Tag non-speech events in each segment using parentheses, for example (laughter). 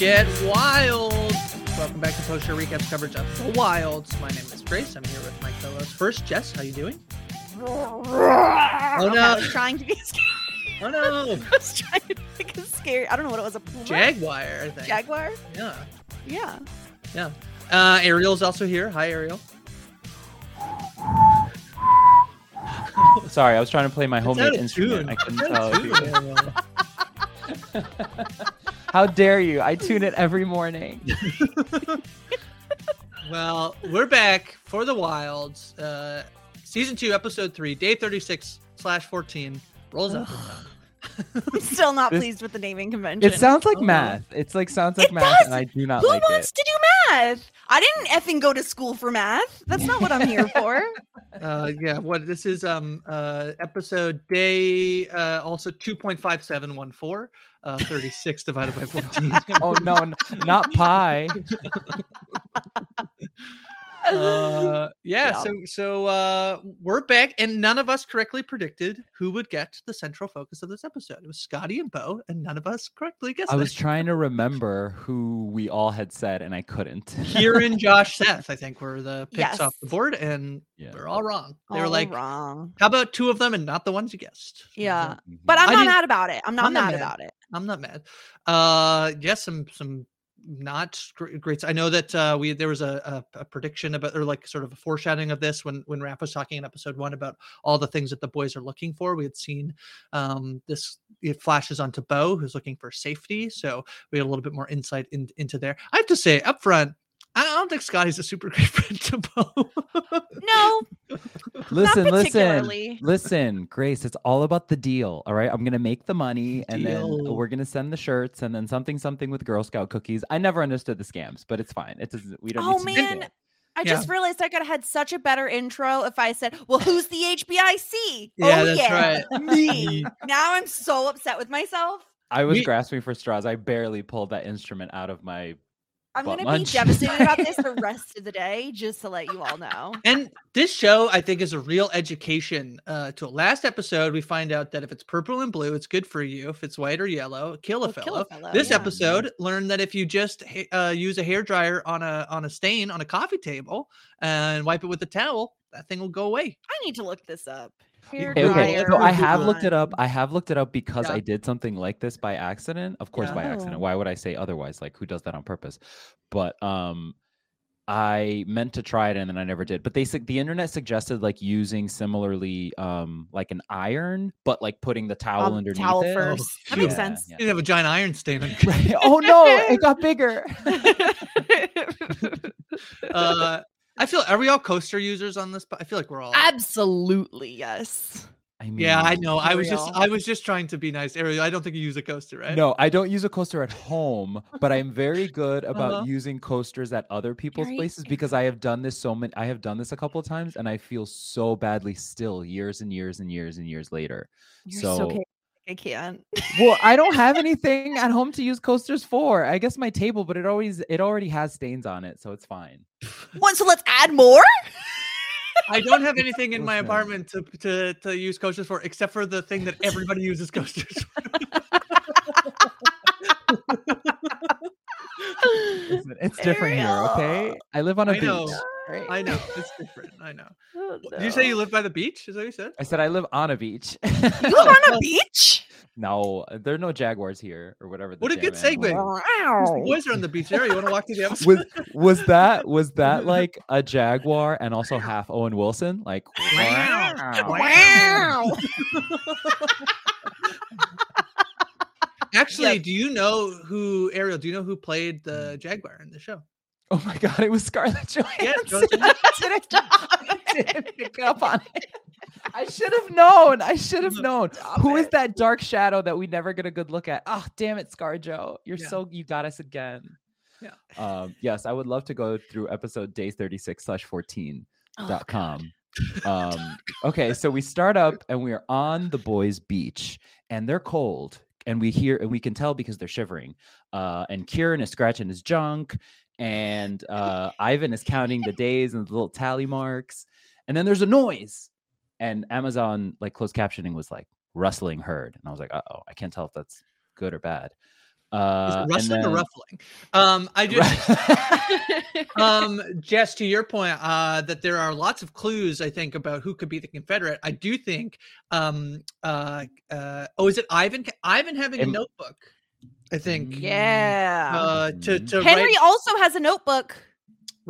Get wild. Welcome back to Post Show Recaps coverage of The Wilds. My name is Grace. I'm here with my co-host. First, Jess, how you doing? Oh I no! was trying to be scary. Oh no! (laughs) I was trying to be it scary. I don't know what it was. A puma? Jaguar, I think. Jaguar? Yeah, Yeah. yeah. Uh, Ariel's also here. Hi, Ariel. Sorry, I was trying to play my It's homemade instrument. tune. I couldn't It's out tell. (laughs) of if you- tune, Ariel. How dare you? I tune it every morning. (laughs) (laughs) Well, we're back for the Wilds. Uh, season two, episode three, day thirty-six slash fourteen. Rolls up. I'm still not This- pleased with the naming convention. It sounds like Oh. math. It's like sounds like It math, does. and I do not Who like wants it. to do math? I didn't effing go to school for math. That's not what I'm here for. (laughs) Uh, yeah. What this is? Um. Uh. Episode day. Uh. Also two point five seven one four. Uh. Thirty-six divided by (laughs) fourteen. Oh no, n- not (laughs) pi. (laughs) uh, (laughs) yeah, Yeah. so so uh, we're back, and none of us correctly predicted who would get the central focus of this episode. It was Scotty and Bo, and none of us correctly guessed. I was it. trying to remember who we all had said, and I couldn't. Kirin, (laughs) Josh, Seth. I think were the picks off the board, and Yeah. we're all wrong. They were like, wrong. "How about two of them and not the ones you guessed?" Yeah. Mhm. But I'm not didn't- mad about it. I'm not I'm not mad mad. about it. I'm not mad. Uh, yes, some some not great. I know that uh, we there was a, a, a prediction about or like sort of a foreshadowing of this when when Raph was talking in episode one about all the things that the boys are looking for. We had seen um, this it flashes onto Bo who's looking for safety, so we had a little bit more insight in, into there. I have to say up front. I don't think Scotty's a super great (laughs) friend to Bo. No, (laughs) Listen, listen, listen, Grace. It's all about the deal. All right, I'm gonna make the money, and then we're gonna send the shirts, and then something, something with Girl Scout cookies. I never understood the scams, but it's fine. It doesn't. We don't. Oh, need to man. do it. I Yeah. just realized I could have had such a better intro if I said, "Well, who's the HBIC?" Yeah, oh that's yeah, right. (laughs) me. now I'm so upset with myself. I was We- grasping for straws. I barely pulled that instrument out of my. I'm gonna be devastated about this for the (laughs) rest of the day, just to let you all know. And this show, I think, is a real education. Uh, to last episode, we find out that if it's purple and blue, it's good for you. If it's white or yellow, kill a kill fellow. a fellow, this yeah. episode, learn that if you just uh, use a hair dryer on a on a stain on a coffee table and wipe it with a towel, that thing will go away. I need to look this up. Hair Okay, okay. dryer. So I have looked it up. I have looked it up because Yeah. I did something like this by accident. Of course, by accident. Oh. Why would I say otherwise? Like, who does that on purpose? But um, I meant to try it and then I never did. But they sug- the internet suggested like using similarly um like an iron, but like putting the towel Um, underneath towel it. first. that makes sense. yeah. You have a giant iron stain (laughs) Right. Oh no, it (laughs) got bigger. (laughs) uh I feel are we all coaster users on this? po- I feel like we're all Absolutely, yes. I mean, Yeah, I know. I was just Real. I was just trying to be nice. Ariel, I don't think you use a coaster, right? No, I don't use a coaster at home, but I'm very good about Uh-huh. using coasters at other people's Very- places because I have done this so many I have done this a couple of times and I feel so badly still years and years and years and years later. You're so so chaotic, I can't. well, I don't have (laughs) anything at home to use coasters for. I guess my table, but it always it already has stains on it, so it's fine. What? So let's add more. I don't have anything in my Listen. apartment to, to to use coasters for except for the thing that everybody uses coasters for. (laughs) (laughs) Listen, it's different here, okay? I live on a I beach. know. right? I know. It's different. I know. (laughs) Oh, Did you say you live by the beach? Is that what you said? I said I live on a beach. (laughs) You live on a beach? no, there are no jaguars here or whatever. What a good is. segue. Wow. The boys are on the beach area. You want to walk through the episode? was was that was that (laughs) like a jaguar and also half Owen Wilson? Like Wow. Wow. Actually, Yep. do you know who Ariel? Do you know who played the Jaguar in the show? Oh my god, it was Scarlett Johansson. Yeah, (laughs) I didn't, I didn't pick up on it. I should have known. I should have known. Who is that dark shadow that we never get a good look at? Oh, damn it, ScarJo. You're Yeah. so you got us again. Yeah. Um, yes, I would love to go through episode day 36 slash 14 Oh, dot com. (laughs) Um, okay, so we start up and we are on the boys' beach and they're cold. And we hear and we can tell because they're shivering. Uh, and Kirin is scratching his junk, and uh, Ivan is counting the days and the little tally marks. And then there's a noise, and Amazon like closed captioning was like rustling heard, and I was like, oh, I can't tell if that's good or bad. Is Uh, it and rustling or ruffling? Um, I just (laughs) um jess to your point uh that there are lots of clues i think about who could be the confederate i do think um uh uh oh is it ivan ivan having a notebook i think Yeah. uh to to Henry write, also has a notebook.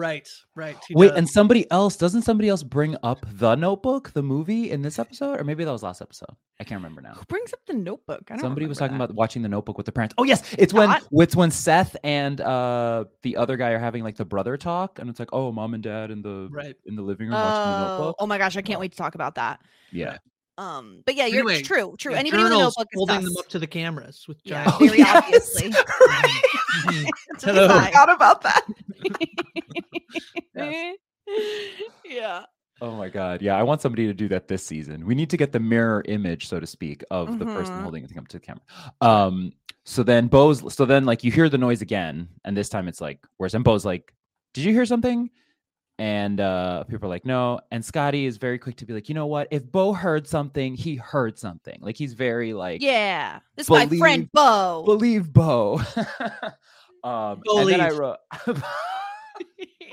Right right he Wait, does. and somebody else doesn't somebody else bring up the Notebook, the movie, in this episode, or maybe that was last episode. I can't remember now. Who brings up the notebook? I don't Somebody was talking remember about watching the Notebook with the parents. Oh yes, it's when Not- it's when Seth and uh the other guy are having like the brother talk, and it's like, oh, mom and dad in the right in the living that. room watching the Oh, Notebook. oh my gosh, I can't wait to talk about that. Yeah, Um, but yeah, you're Anyway, true, true. Yeah, Anybody with a notebook is holding sus. them up to the cameras with Yeah, giant Oh, very (laughs) yes. obviously. (laughs) Hello. I forgot about that. (laughs) Yes. (laughs) yeah. Oh my god, yeah. I want somebody to do that this season. We need to get the mirror image, so to speak, of the person Mhm. holding it up to the camera. Um, so then Bo's so then like you hear the noise again, and this time it's like where's and Bo's like, Did you hear something? And uh people are like, No. And Scotty is very quick to be like, you know what? If Bo heard something, he heard something. Like he's very like Yeah. This is my friend Bo. believe Bo. (laughs) um and then I Believe. wrote (laughs)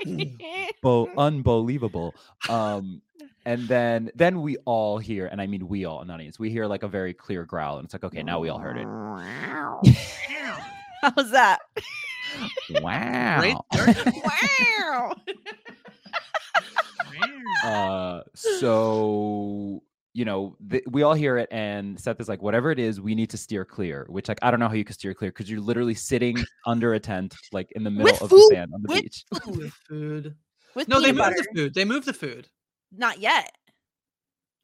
(laughs) Bo unbelievable. Um and then then we all hear, and I mean we all, not audience, we hear like a very clear growl, and it's like, okay, now we all heard it. (laughs) How's that? Wow. (laughs) Wow. Uh so you know, th- we all hear it, and Seth is like, whatever it is, we need to steer clear. Which, like, I don't know how you can steer clear because you're literally sitting (laughs) under a tent, like in the middle With of food, the sand on the with beach. with food With no they peanut moved the food they moved the food Not yet.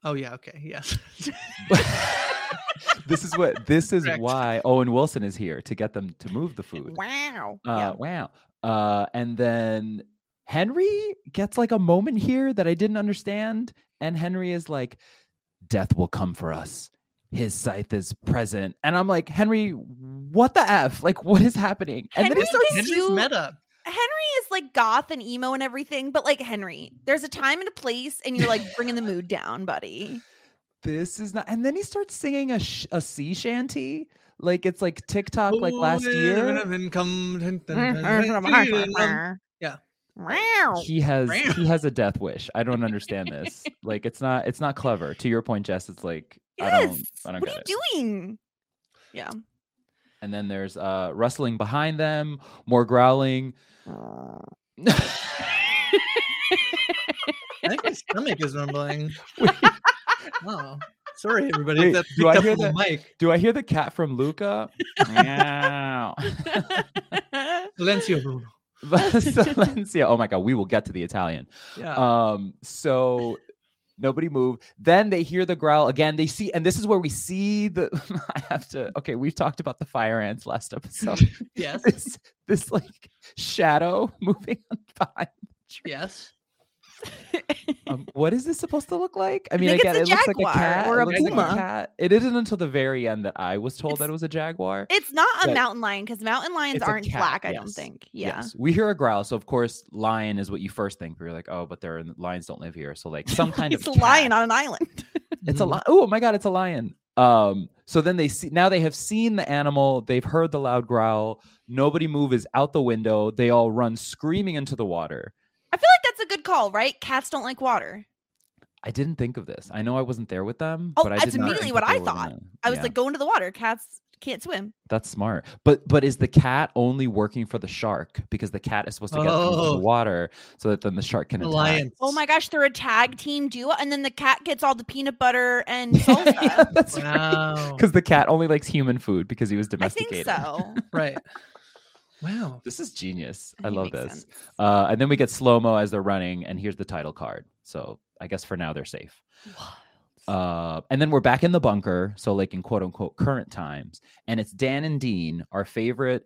oh yeah okay yes (laughs) this is what this is Correct. why Owen Wilson is here to get them to move the food. Wow. Uh, yeah. Wow. Uh, and then Henry gets like a moment here that I didn't understand. And Henry is like, Death will come for us. His scythe is present. And I'm like, Henry, what the F? Like, what is happening? And then he starts. Henry's you- meta Henry is like goth and emo and everything, but like Henry, there's a time and a place, and you're like bringing the (laughs) mood down, buddy. This is not. And then he starts singing a, sh- a sea shanty. Like, it's like TikTok, like last Oh, year. And come- Meow. he has Meow. he has a death wish. I don't understand this. (laughs) like it's not it's not clever. To your point, Jess, it's like I don't I don't what get are it. you doing? Yeah. And then there's uh rustling behind them, more growling. (laughs) I think my stomach is rumbling. oh, sorry, everybody. Wait, that do I picked hear up the mic. Do I hear the cat from Luca? (laughs) Meow. Silencio, Bruno. (laughs) Silencio. Oh my god, we will get to the Italian. Yeah. Um, so nobody move. Then they hear the growl again. They see, and this is where we see the. (laughs) I have to. Okay, we've talked about the fire ants last episode. (laughs) yes. this this like shadow moving on behind. Yes. (laughs) Um, what is this supposed to look like? I mean, it's again, it looks like a cat or a looks like puma. cat. It isn't until the very end that I was told that it was a jaguar. It's not a mountain lion because mountain lions aren't cat, black, I don't think. Yeah. Yes, we hear a growl, so of course, lion is what you first think. You're like, oh, but there are lions don't live here, so like some (laughs) kind it's of It's a lion on an island. It's a lion. (laughs) Oh my god, it's a lion. Um, so then they see now they have seen the animal, they've heard the loud growl. Nobody move is out the window. They all run screaming into the water. I feel like that's a good call, right? Cats don't like water. I didn't think of this. I know I wasn't there with them, Oh, but I that's immediately what I thought. gonna- I was yeah, like, go into the water. Cats can't swim. that's smart. But but is the cat only working for the shark because the cat is supposed to get them into Oh. the water so that then the shark can attack? Oh my gosh, they're a tag team duo, and then the cat gets all the peanut butter and (laughs) salsa. yeah, that's Wow. Because the cat only likes human food because he was I think domesticated. so. (laughs) Right. Wow. This is genius. I think it love this. Uh, and then we get slow mo as they're running, and here's the title card. So I guess for now they're safe. Uh, and then we're back in the bunker, so like in quote unquote current times, and it's Dan and Dean, our favorite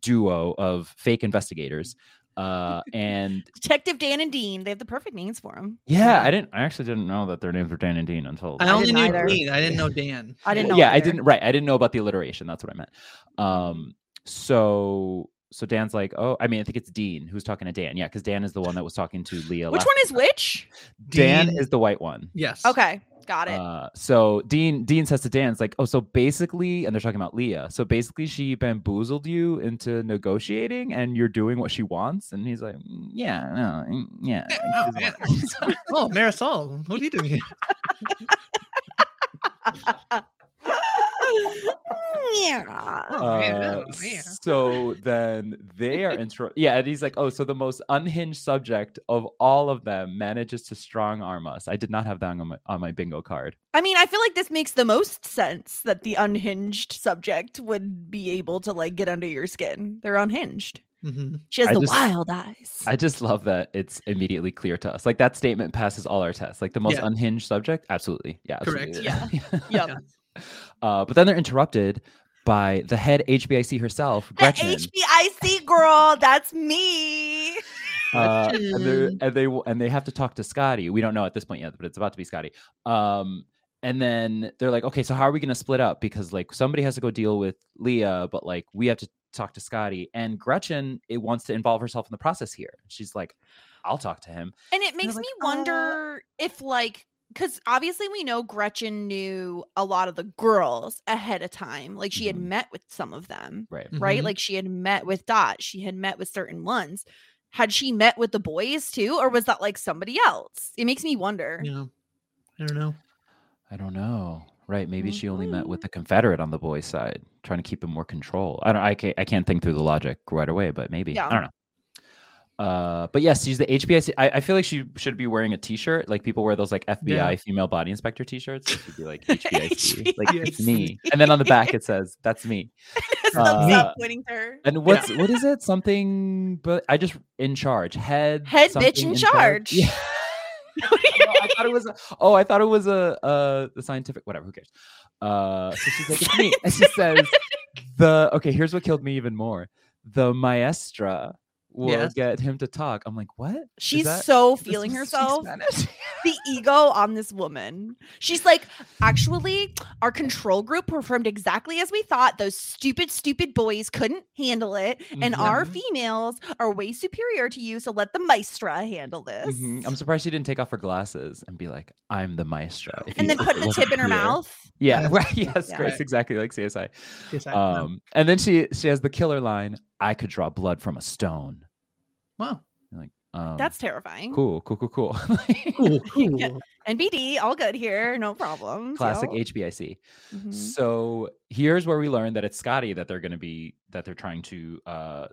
duo of fake investigators. Uh, and (laughs) Detective Dan and Dean. They have the perfect names for them. yeah, I didn't, I actually didn't know that their names were Dan and Dean until I only didn't knew either. Dean. I didn't know (laughs) Dan. I didn't know. yeah, I didn't. Right, I didn't know about the alliteration. That's what I meant. Um, so so Dan's like, oh, I mean, I think it's Dean who's talking to Dan. Yeah, because Dan is the one that was talking to Leah. Which one is which? Dan Dean- is the white one. Yes. Okay, got it. Uh, so Dean Dean says to Dan, it's like, oh, so basically, and they're talking about Leah. So basically, she bamboozled you into negotiating, and you're doing what she wants. And he's like, "Mm, yeah, no, mm, yeah. (laughs) Oh, yeah. oh, Marisol, what are you doing (laughs) (laughs) here? yeah. Oh, man, Uh, oh, so then they are intro. Yeah, and he's like, "Oh, so the most unhinged subject of all of them manages to strong arm us." I did not have that on my on my bingo card. I mean, I feel like this makes the most sense that the unhinged subject would be able to like get under your skin. They're unhinged. Mhm. She has I the just- wild eyes. I just love that it's immediately clear to us. Like that statement passes all our tests. Like the most Yeah. unhinged subject, absolutely, yeah, Correct. absolutely. (laughs) Yep. Uh, but then they're interrupted by the head HBIC herself, The Gretchen. HBIC girl, that's me. uh, and, they're- and they and they have to talk to Scotty. We don't know at this point yet, but it's about to be Scotty. Um, and then they're like, okay, so how are we gonna split up? Because like somebody has to go deal with Leah, but like we have to talk to Scotty. And Gretchen it wants to involve herself in the process here. She's like, I'll talk to him. And it makes like, me "Uh." wonder if like because obviously we know Gretchen knew a lot of the girls ahead of time. Like she had Mhm. met with some of them, Right. right? Mhm. Like she had met with Dot, she had met with certain ones. Had she met with the boys too, or was that like somebody else? It makes me wonder. Yeah. I don't know. I don't know. Right. Maybe she only met Mm-hmm. with the Confederate on the boys' side, trying to keep him more control. I don't I can't I can't think through the logic right away, but maybe. Yeah. I don't know. Uh, but yes, she's the HBIC. I, I feel like she should be wearing a T-shirt, like people wear those like FBI Yeah. female body inspector T-shirts. It should be like (laughs) HBIC, like it's me, and then on the back it (laughs) says "That's me." (laughs) Uh, pointing to her. And what's what is it? Something, but I just in charge, head, Head bitch something in charge. Yeah. No, I thought it was. A, oh, I thought it was a uh the scientific whatever. Who cares? Uh, so she's like, it's me, and she says, the okay. Here's what killed me even more. The maestra will Yes. get him to talk. I'm like, what? She's that- so feeling herself. The ego on this woman. She's like, actually, our control group performed exactly as we thought. Those stupid, stupid boys couldn't handle it. And our Mhm. females are way superior to you. So let the maestra handle this. Mhm. I'm surprised she didn't take off her glasses and be like, "I'm the maestra," (gasps) if And then put the tip in her clear. mouth. Yeah, Yes. (laughs) right. Yes, Yeah. Grace, exactly like CSI. Yes, I know. Um, and then she she has the killer line, "I could draw blood from a stone." Wow. Um, That's terrifying. cool, cool, cool, cool. (laughs) Cool, cool. Yeah. NBD, all good here, no problem. Classic yo. HBIC. Mhm. So here's where we learn that it's Scotty that they're going to be that they're trying to uh,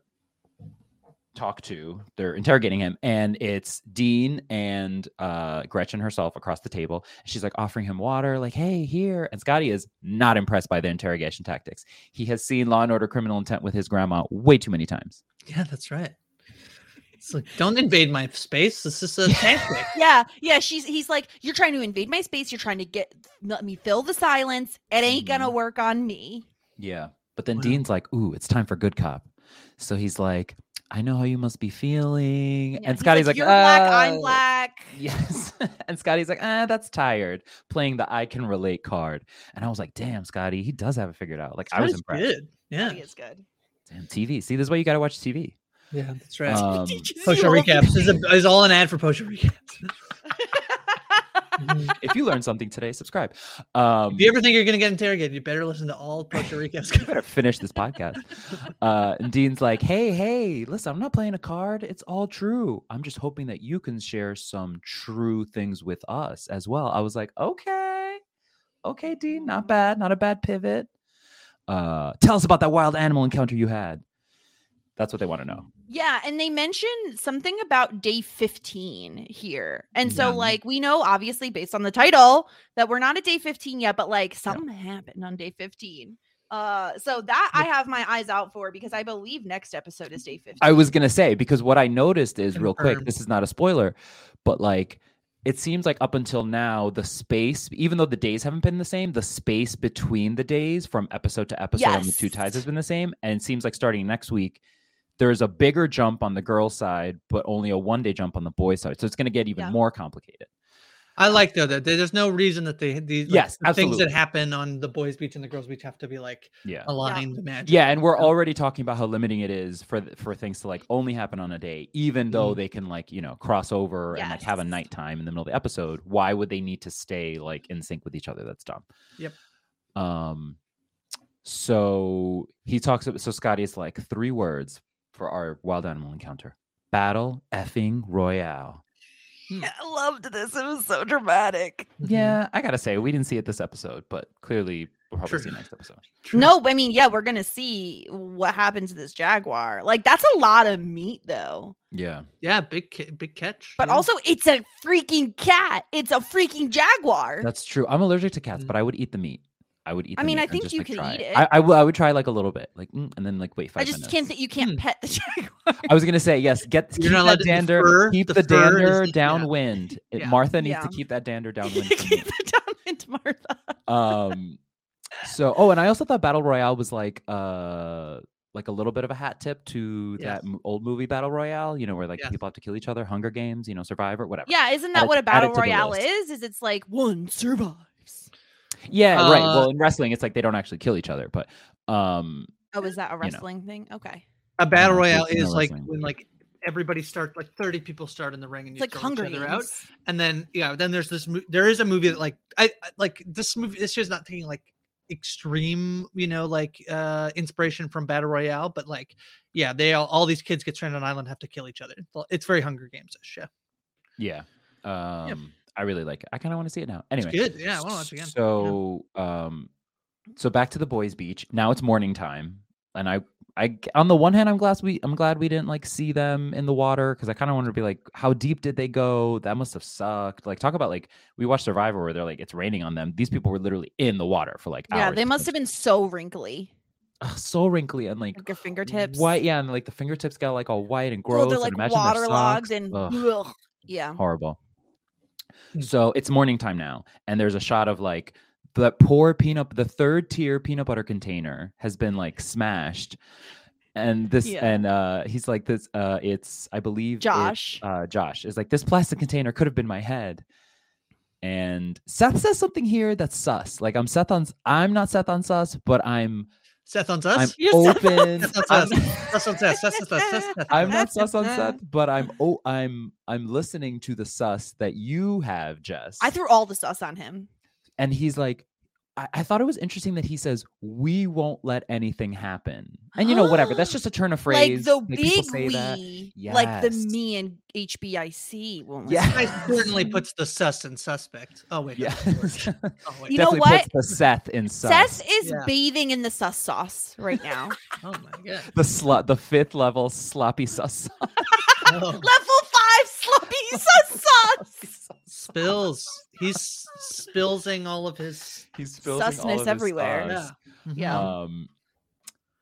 talk to. They're interrogating him, and it's Dean and uh, Gretchen herself across the table. She's like offering him water, like "Hey, here." And Scotty is not impressed by the interrogation tactics. He has seen Law and Order: Criminal Intent with his grandma way too many times. Yeah, that's right. It's like, don't invade my space. This is a tactic. (laughs) Yeah, yeah. She's he's like, you're trying to invade my space. You're trying to get let me fill the silence. It ain't gonna Mhm. work on me. Yeah. But then Wow. Dean's like, "Ooh, it's time for good cop." So he's like, "I know how you must be feeling," Yeah, and Scotty's like, you're black, I'm "Uh, black. (laughs) Yes. and Scotty's like, ah, that's tired. Playing the I can relate card. And I was like, damn, Scotty, he does have it figured out. Like I was impressed. Good. Yeah. He is good. Damn, TV. See, this is why you gotta watch TV. Yeah, that's right. Um, (laughs) Teaches you Post Show Recaps is, a, is all an ad for Post Show Recaps. (laughs) If you learned something today, subscribe. Um, if you ever think you're going to get interrogated, you better listen to all Post Show Recaps. you better finish this podcast. Uh, and Dean's like, hey, hey, listen, I'm not playing a card. It's all true. I'm just hoping that you can share some true things with us as well. I was like, okay, okay, Dean, not bad, not a bad pivot. Uh, tell us about that wild animal encounter you had. That's what they want to know. Yeah, and they mentioned something about day 15 here. And so Yeah. like we know obviously based on the title that we're not at day 15 yet, but like something happened on day 15. Uh so that I have my eyes out for because I believe next episode is day 15. I was gonna say because what I noticed is real quick. This is not a spoiler, but like it seems like up until now the space, even though the days haven't been the same, the space between the days from episode to episode on the two tides has been the same. And it seems like starting next week, there's a bigger jump on the girl side, but only a one day jump on the boy side. So it's gonna get even Yeah. more complicated. I like though that there's no reason that they these like, Yes, the things that happen on the boys' beach and the girls' beach have to be like Yeah. aligned magic. Yeah, and we're already talking about how limiting it is for for things to like only happen on a day, even though Mhm. they can like you know cross over and like have a Yes. nighttime in the middle of the episode. Why would they need to stay like in sync with each other? That's dumb. Yep. Um. So he talks about so Scotty is like three words for our wild animal encounter: battle effing royale. I loved this. It was so dramatic. Mhm. Yeah, I gotta say we didn't see it this episode, but clearly we'll probably see True. it next episode. True. No, I mean, yeah, we're gonna see what happens to this jaguar. Like that's a lot of meat though. Yeah. Yeah, big big catch. But yeah. also it's a freaking cat. It's a freaking jaguar. That's true. I'm allergic to cats, Mm. but I would eat the meat. I would eat. I mean, meat I think just, you like, could try eat it. it. I, I would. I would try like a little bit, like, mm, and then like wait five I just minutes. can't think you can't Hmm. pet the (laughs) jaguar. I was gonna say yes. Get You're keep not that to- the dander. fur- keep the the, fur is dander the- yeah. downwind. It- Yeah. Martha needs to keep that dander (laughs) downwind. Keep me. it down Martha. um. So, oh, and I also thought Battle Royale was like uh like a little bit of a hat tip to Yes. that m- old movie Battle Royale. You know, where like Yes. people have to kill each other, Hunger Games, you know, Survivor, or whatever. Yeah, isn't Add that it- what a battle royale is? Is it's like one survives. Yeah, right. Uh, Well, in wrestling, it's like they don't actually kill each other, but um, Oh, is that a know. wrestling thing? Okay. a battle royale is like when like everybody starts like 30 people start in the ring and It's you like throw Hunger each other out Games. and then yeah then there's this mo- there is a movie that like I, I like this movie this show's not taking like extreme you know like uh inspiration from battle royale but like yeah they all, all these kids get stranded on an island have to kill each other it's very hunger games yeah yeah. Um, I really like it. I kind of want to see it now. Anyway, good yeah i want to watch it again Yeah. So, um, so back to the boys' beach. Now it's morning time, and I, I, on the one hand, I'm glad we, I'm glad we didn't like see them in the water because I kind of wanted to be like, how deep did they go? That must have sucked. Like, talk about like we watched Survivor where they're like it's raining on them. These people were literally in the water for like Yeah, hours. they must have been so wrinkly. Ugh, so wrinkly and like Like your fingertips. white. Yeah, and like the fingertips got like all white and gross. they're and like imagine their waterlogged and Ugh ugh. yeah. horrible. So it's morning time now, and there's a shot of like the poor peanut, the third tier peanut butter container has been like smashed, and this Yeah. and uh he's like this. Uh, it's I believe Josh. uh, Josh is like this plastic container could have been my head. And Seth says something here that's sus. Like I'm Seth on, I'm not Seth on sus, but I'm (laughs) seth on Seth. I'm You're open. Seth on I'm- Seth. Seth on Seth. Seth on Seth. Seth I'm not Seth. sus on Seth, but I'm oh I'm I'm listening to the sus that you have, Jess. I threw all the sauce on him. and he's like, I, I thought it was interesting that he says we won't let anything happen, and you know whatever. That's just a (gasps) turn of phrase. like the people big say that. we, like the me and HBIC. Won't Yeah. I certainly puts the sus in suspect. Oh wait, Yeah. that's (laughs) George. Oh, wait. You know what? puts the Seth in sus. Seth is Yeah. bathing in the sus sauce right now. (laughs) oh my god. the slut, the fifth level sloppy sus. Oh, (laughs) Level five sloppy sus sauce. Spills. He's spillsing all of his. He's Susness everywhere. Yeah. Yeah. Um,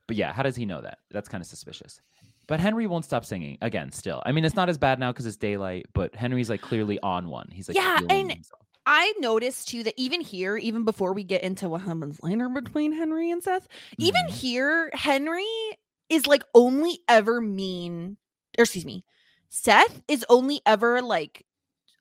but yeah, how does he know that? That's kind of suspicious. But Henry won't stop singing again. Still, I mean, it's not as bad now because it's daylight. But Henry's like clearly on one. He's like, Yeah, and himself. I noticed too that even here, even before we get into what happens later between Henry and Seth, even Mhm. here, Henry is like only ever mean, or excuse me, Seth is only ever like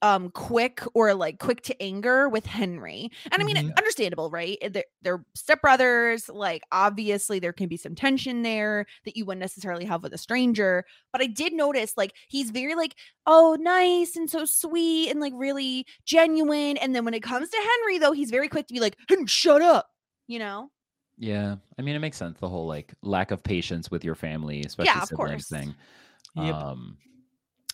um quick or like quick to anger with Henry. And I mean, Mhm. understandable, right? They're, they're stepbrothers. Like, obviously, there can be some tension there that you wouldn't necessarily have with a stranger. But I did notice, like, he's very like, oh, nice and so sweet and like really genuine. And then when it comes to Henry, though, he's very quick to be like, "Henry, shut up, you know? Yeah, I mean, it makes sense. The whole like lack of patience with your family, especially of siblings course. thing. Yep. Um,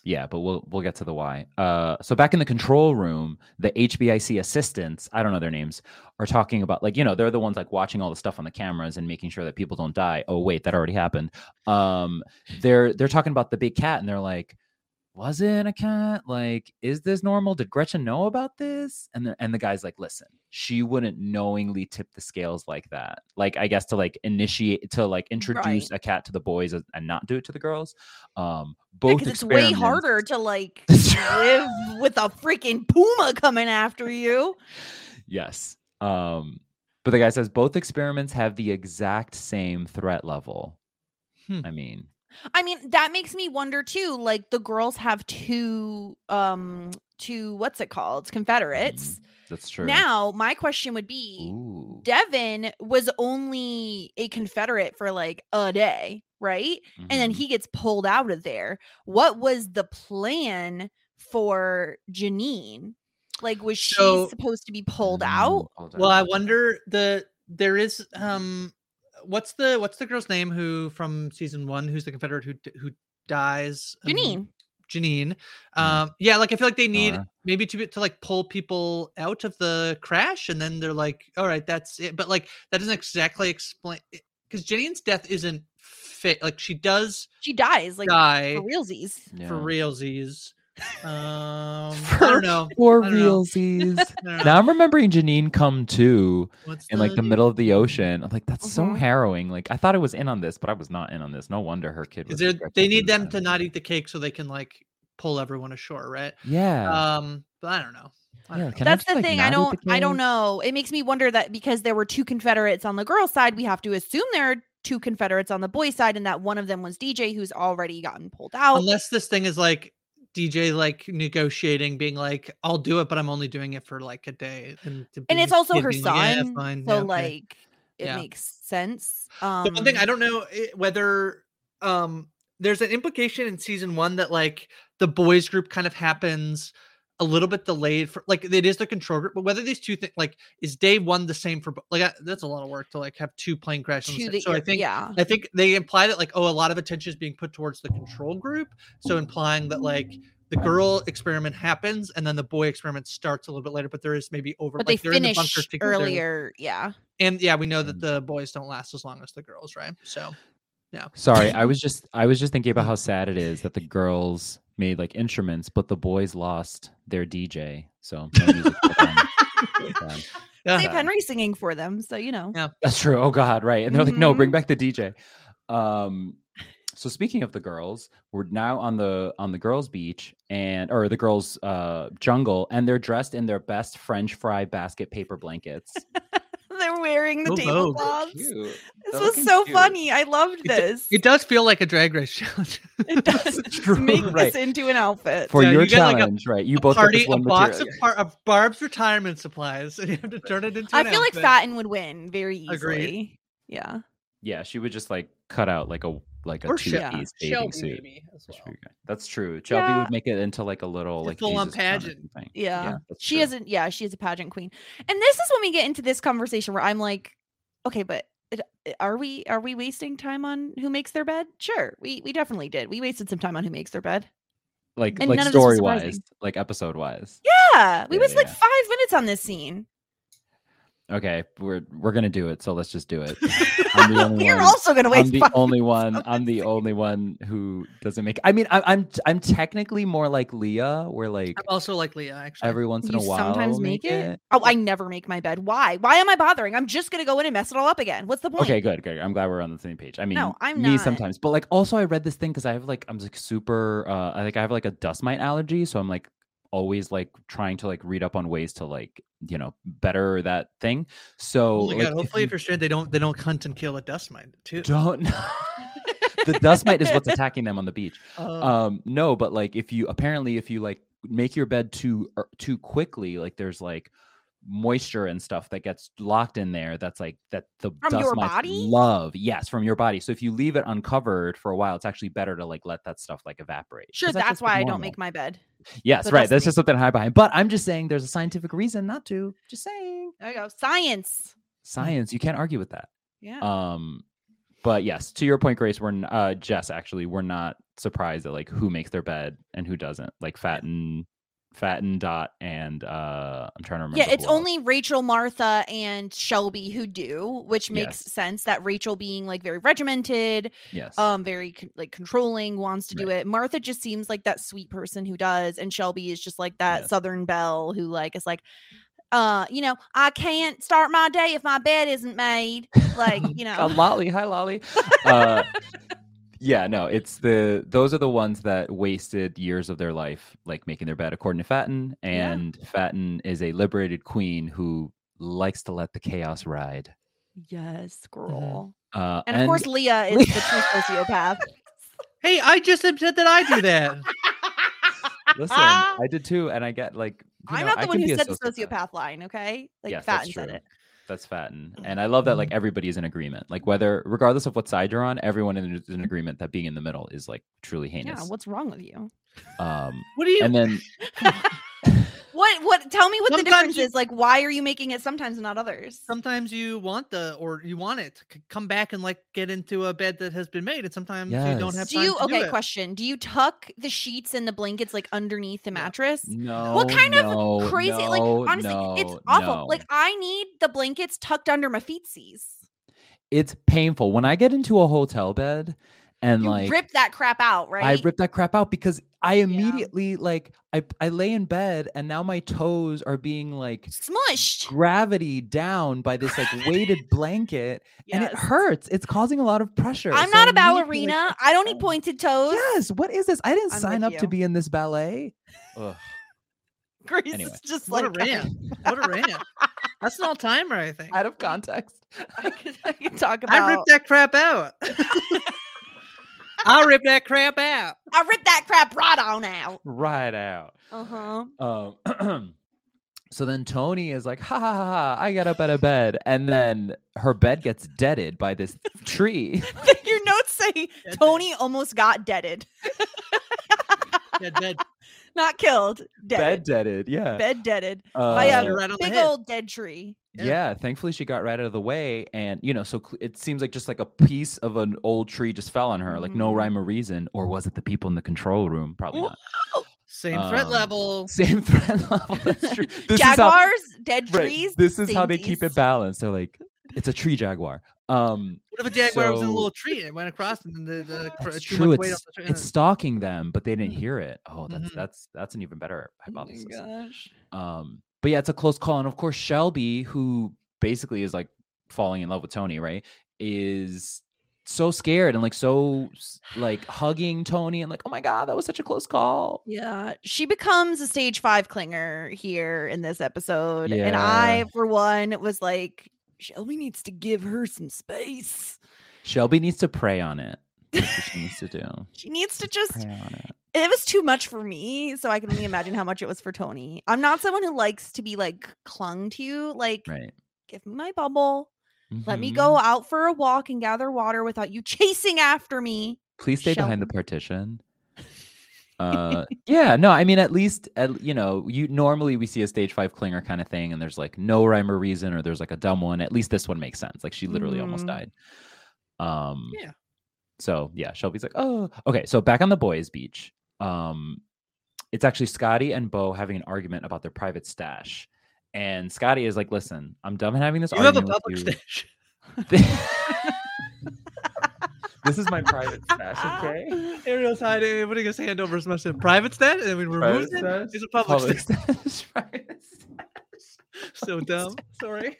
yeah, but we'll we'll get to the why. Uh, so back in the control room, the HBIC assistants, I don't know their names, are talking about like you know they're the ones like watching all the stuff on the cameras and making sure that people don't die. Oh wait, that already happened. Um, they're they're talking about the big cat and they're like, was it a cat? Like, is this normal? Did Gretchen know about this? And the and the guy's like, listen, she wouldn't knowingly tip the scales like that. Like, I guess to like initiate to like introduce Right. a cat to the boys and not do it to the girls. Um, Because both it's way harder to like live (laughs) with a freaking puma coming after you. Yes. Um, but the guy says both experiments have the exact same threat level. Hmm. I mean, I mean, that makes me wonder too. Like the girls have two um two what's it called? Confederates. that's true. Now, my question would be Ooh. Devin was only a Confederate for like a day, right? And then Mhm. he gets pulled out of there. What was the plan for Janine? Like, was she supposed to be pulled Mm, out? Well, I wonder the there is um what's the what's the girl's name who from season one who's the Confederate who who dies? Um, Janine. Janine. Um, yeah, like I feel like they need Nora. maybe to be- to like pull people out of the crash, and then they're like, all right, that's it. But like that doesn't exactly explain because Janine's death isn't fit. Like she does She dies, like die for realsies. Yeah. for realsies. Um, (laughs) I For- don't know. For don't realsies. Know. (laughs) now I'm remembering Janine come to What's in like the middle of the ocean. I'm like, that's so Mhm. harrowing. Like I thought I was in on this, but I was not in on this. No wonder her kid was. there, they need them to not eat the cake so they can like pull everyone ashore, right? Yeah. Um, but I don't know. I don't Yeah, know. That's just, the like, thing. I don't. I don't know. It makes me wonder that because there were two Confederates on the girls' side, we have to assume there are two Confederates on the boys' side, and that one of them was DJ, who's already gotten pulled out. Unless this thing is like DJ like negotiating, being like, "I'll do it, but I'm only doing it for like a day," and to and it's also her being like, "Yeah, son, so yeah, okay." like it Yeah. makes sense. Um, the one thing I don't know whether um there's an implication in season one that like the boys group kind of happens a little bit delayed for like it is the control group, but whether these two things like is day one the same for like I, that's a lot of work to like have two plane crashes. on the to same- the so I think yeah. I think they imply that like oh a lot of attention is being put towards the control group, so implying that like the girl experiment happens and then the boy experiment starts a little bit later, but there is maybe over. But like, they they're in the bunker finish earlier. Yeah. and yeah, we know Mm. that the boys don't last as long as the girls, right? So yeah, Sorry, I (laughs) was just I was just thinking about how sad it is that the girls made like instruments, but the boys lost their DJ. So (laughs) no music for them. Yeah. They Henry singing for them, so you know. Yeah. That's true. Oh God, right. And they're like, no, bring Mhm. back the DJ. Um, so speaking of the girls, we're now on the on the girls' beach and or the girls' uh jungle, and they're dressed in their best French fry basket paper blankets. (laughs) They're wearing the So tablecloths. This They're was so cute. funny. I loved It d- this. It does feel like a drag race (laughs) challenge. It does (laughs) True, make right. this into an outfit. For Yeah, your you get, like, a- challenge, right? You a both party, get this a one box material. of, par- of Barb's retirement supplies, and you have to turn it into. I an feel like outfit. Fatin would win very easily. Agreed. Yeah. yeah, she would just like cut out like a like a Or two Shel- piece bathing suit. maybe as That's well. That's true. Shelby Yeah. would make it into like a little A like crown or pageant. something. Yeah. that's she true. isn't yeah, she is a pageant queen. And this is when we get into this conversation where I'm like, okay, but eh, are we are we wasting time on who makes their bed? Sure. We we definitely did. We wasted some time on who makes their bed. like and like none of this was story wise, like episode wise. Yeah. We Yeah, wasted like 5 minutes on this scene. Okay, we're we're gonna do it. So let's just do it. (laughs) I'm the only We're one. also going to waste I'm the only one. I'm the only one who doesn't make. I mean, I, I'm I'm technically more like Leah, where like I'm also like Leah, actually. every once in You a while sometimes I'll make it? Oh, I never make my bed. Why? Why am I bothering? I'm just gonna go in and mess it all up again. What's the point? Okay, good, good. I'm glad we're on the same page. I mean, no, I'm me not. sometimes, but like also I read this thing because I have like I'm like super. uh I think I have like a dust mite allergy, so I'm like always like trying to like read up on ways to like you know better that thing. So Oh like, god! Hopefully, you if you're stranded, they don't they don't hunt and kill a dust mite too. don't. (laughs) the dust mite is what's attacking them on the beach. Uh, (laughs) um no but like if you apparently if you like make your bed too er, too quickly like there's like moisture and stuff that gets locked in there that's like that the From dust your mites body? love yes from your body so if you leave it uncovered for a while it's actually better to like let that stuff like evaporate Sure, that's, like, why I don't make my bed. yes right that's just something I hide behind but i'm just saying there's a scientific reason not to just saying There you go. Science. science you can't argue with that Yeah. um but yes to your point grace we're uh jess actually we're not surprised at like who makes their bed and who doesn't like Fatin Fatin dot and uh i'm trying to remember yeah, it's who else. only Rachel, Martha, and Shelby who do, which makes Yes. sense. That Rachel being like very regimented, yes um, very like controlling, wants to do it. Martha just seems like that sweet person who does, and Shelby is just like that Yes. Southern belle who like is like, uh, you know, I can't start my day if my bed isn't made. Like, (laughs) you know, lolly hi lolly (laughs) uh yeah no it's the those are the ones that wasted years of their life like making their bed according to Fatin Yeah. and Fatin is a liberated queen who likes to let the chaos ride yes, girl. uh And of course, Leah (laughs) is the true sociopath. hey, I just said that I do that. listen (laughs) i did too and i get like you I'm know, not the I one who be a said the sociopath line, okay? Like yes, Fatin said it. That's Fatin. And I love that like everybody is in agreement. Like whether regardless of what side you're on, everyone in- is in agreement that being in the middle is like truly heinous. Yeah, heinous. what's wrong with you? um What do you? and then (laughs) (laughs) What what tell me what the difference you- is like why are you making it sometimes and not others? sometimes you want the or you want it to come back and like get into a bed that has been made, and sometimes you don't Yes. have Do time you to do okay, it. question. Do you tuck the sheets and the blankets like underneath the mattress? no What kind no, of crazy like no, honestly it's awful. no. Like I need the blankets tucked under my feetsies. it's painful. When I get into a hotel bed and You like rip that crap out, right? I rip that crap out because I immediately like I I lay in bed and now my toes are being like smushed. gravity down by this like weighted (laughs) blanket and it hurts. It's causing a lot of pressure. I'm So not a need to, like, ballerina. I don't need pointed toes. Yes. What is this? I didn't I'm sign with up to be in this ballet. Ugh. Grace Anyway. is just What like a (laughs) rant! What a rant! That's an (laughs) all timer, I think. Out of context. I could, I could talk about I ripped that crap out. I'll rip that crap out. I ripped that crap right on out. right out. Uh-huh. Um, (clears throat) so then Toni is like, ha ha ha ha, I get up out of bed. And then her bed gets deaded by this (laughs) tree. Your notes say Toni almost got deaded. Yeah, (laughs) dead. Not killed. bed Dead. deaded. Yeah. Bed deaded. Uh, By a right big old dead tree. Yeah. thankfully she got right out of the way and you know so it seems like just like a piece of an old tree just fell on her like no Mhm. rhyme or reason or was it the people in the control room probably not Same threat Um, level. same (laughs) threat level that's true (laughs) This is how- Jaguars, dead right, trees. this is how they keep it balanced they're like it's a tree jaguar um What if a jaguar was in a little tree and went across and the, the That's true. It's the tree? it's stalking them, but they didn't hear it. Oh, that's Mhm. that's that's an even better Oh my hypothesis. gosh. Um, but yeah, it's a close call, and of course Shelby, who basically is like falling in love with Toni, right, is so scared and like so like hugging Toni and like, oh my god, that was such a close call. Yeah, she becomes a stage five clinger here in this episode. And I, for one, was like, Shelby needs to give her some space. Shelby needs to prey on it. That's what she needs to do. (laughs) She needs to just, it. was too much for me. So I can only imagine how much it was for Toni. I'm not someone who likes to be like clung to. Like, Right. give me my bubble. Let me Mhm. go out for a walk and gather water without you chasing after me. Please stay behind the partition. Uh, (laughs) yeah, no, I mean, at least, at, you know, you normally we see a stage five clinger kind of thing, and there's like no rhyme or reason, or there's like a dumb one. At least this one makes sense. Like she literally almost Mhm. died. Um, Yeah. So yeah, Shelby's like, oh, okay. So back on the boys' beach, um, it's actually Scotty and Bo having an argument about their private stash, and Scotty is like, listen, I'm done having this You have a public stash. (laughs) this is my private stash, okay? Ariel's hiding, putting his hand over his mustache. Private stash, and we remove it. stash? It's a public, Public stash. stash, (laughs) private stash. So dumb. Sorry.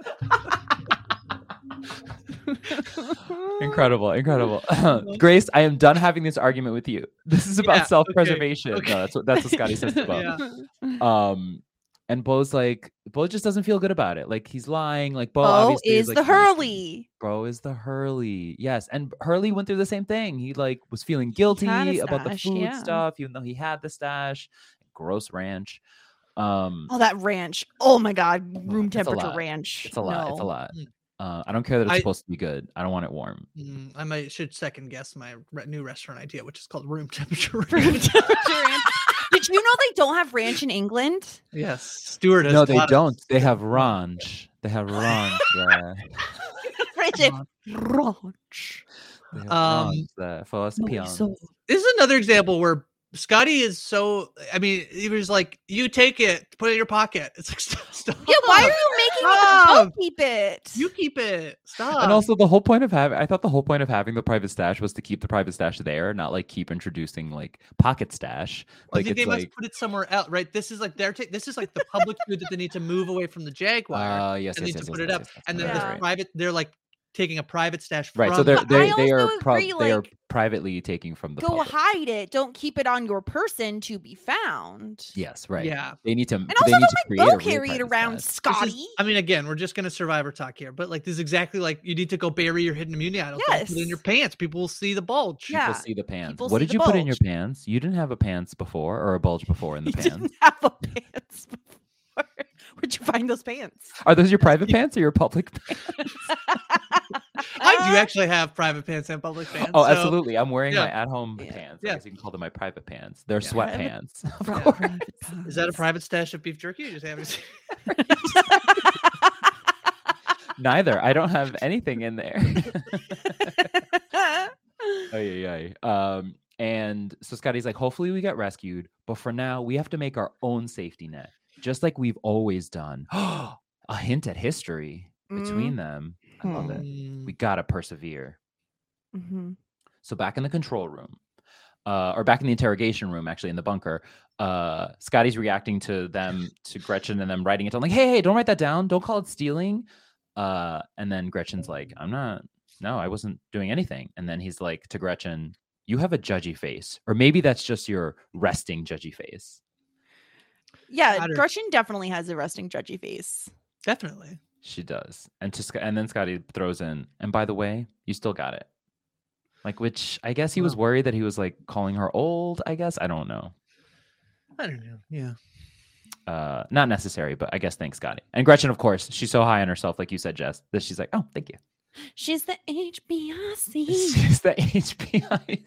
(laughs) Incredible, incredible. (laughs) (laughs) Grace, I am done having this argument with you. This is about Yeah, self-preservation. okay. No, that's what that's what Scotty says to Bo. (laughs) Yeah. Um, and Bo's like, Bo just doesn't feel good about it. Like he's lying. Like Bo, Bo obviously is like, the "Listen, Hurley. Bro is the Hurley. Yes, and Hurley went through the same thing. He like was feeling guilty had a about the food yeah. stuff, even though he had the stash. Gross ranch. Um, Oh, that ranch. Oh my god, room temperature ranch. it's a lot. It's a lot. Uh, I don't care that it's I- supposed to be good. I don't want it warm. Mm, I might should second guess my re- new restaurant idea, which is called room (laughs) temperature. (laughs) Room ranch. temperature ranch. (laughs) Did you know they don't have ranch in England? yes, Stuart. No, they don't. They have ranch. They have ranch. there. Ranch. Ranch. Um, ranch there for us No, so- This is another example where Scotty is so. I mean, he was like, "You take it, put it in your pocket." It's like, (laughs) stop. stop. Yeah, why are you making Stop. them keep it? You keep it. Stop. And also, the whole point of having, I thought the whole point of having the private stash was to keep the private stash there, not like keep introducing like pocket stash. I Like think they it's must like, put it somewhere else, right? This is like they're ta- this is like the public food that they need to move away from the Jaguar uh, yes, and yes, need yes, to yes, put it up, yes, yes, and then right, this Yeah. right. private, they're like taking a private stash. Right, so they're they, I they are also prob- agree, they are privately taking from the Go public. hide it. Don't keep it on your person to be found. Yes, right. Yeah. They need to. And they also, need don't to make Bo carry it around, stash. This is- Scotty. I mean, again, we're just gonna survivor talk here, but like this is exactly like you need to go bury your hidden immunity idol. Don't Put it in your pants. People will see the bulge. Yeah. People see the pants. people what did the you put in your pants? You didn't have a pants before or a bulge before in the (laughs) You pants. didn't have a (laughs) pants before. Where'd you find those pants? Are those your private pants or your public (laughs) pants? I do actually have private pants and public pants. Oh, so- absolutely. I'm wearing my at-home Yeah. pants. I Yeah. guess you can call them my private pants. They're Yeah. sweatpants. (laughs) of Pro- course. private (laughs) Is that a private stash of beef jerky? You just haven't. Neither. I don't have anything in there. Oh yeah, yeah. Um, and so Scotty's like, hopefully we get rescued, but for now we have to make our own safety net, just like we've always done. (gasps) a hint at history between them. I love it. Mm, We gotta persevere. Mhm. So back in the control room, uh, or back in the interrogation room, actually in the bunker, uh, Scotty's reacting to them, to Gretchen, and them writing it down, like, "Hey, hey, don't write that down. Don't call it stealing." Uh, and then Gretchen's like, "I'm not. No, I wasn't doing anything." And then he's like to Gretchen, "You have a judgy face, or maybe that's just your resting judgy face." Yeah, Got her. Gretchen definitely has a resting judgy face. definitely. She does, and to Sc- and then Scotty throws in, "And by the way, you still got it." Like, which I guess he was worried that he was like calling her old. I guess I don't know. I don't know. Yeah. uh not necessary but i guess thanks scotty and gretchen of course she's so high on herself like you said jess that she's like oh thank you She's the HBIC. (laughs) she's the hbi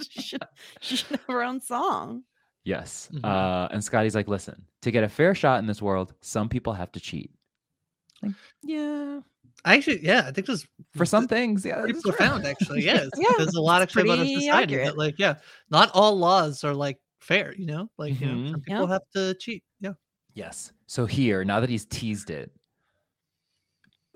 (laughs) she, should, she should have her own song. Yes Mhm. uh and scotty's like listen to get a fair shot in this world some people have to cheat like yeah I actually, yeah, I think this is for some things yeah pretty profound, actually. (laughs) Yes. Yeah, There's a lot actually about our society accurate. that, like, yeah, not all laws are like fair, you know? Like, you know, Mhm. some people Yeah. have to cheat. Yeah. yes so here now that he's teased it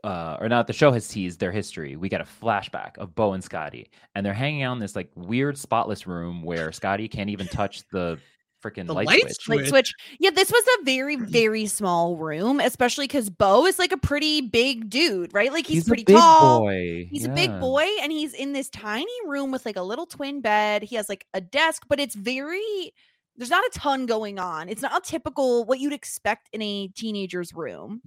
uh, or now that the show has teased their history, we get a flashback of Bo and Scotty, and they're hanging out in this like weird spotless room where Scotty can't even touch the freaking light, light switch. Like Switch. switch. Yeah, this was a very, very small room, especially because Bo is like a pretty big dude, right? Like he's, a pretty big tall. boy. He's a big boy and he's in this tiny room with like a little twin bed. He has like a desk, but it's very there's not a ton going on. It's not a typical what you'd expect in a teenager's room.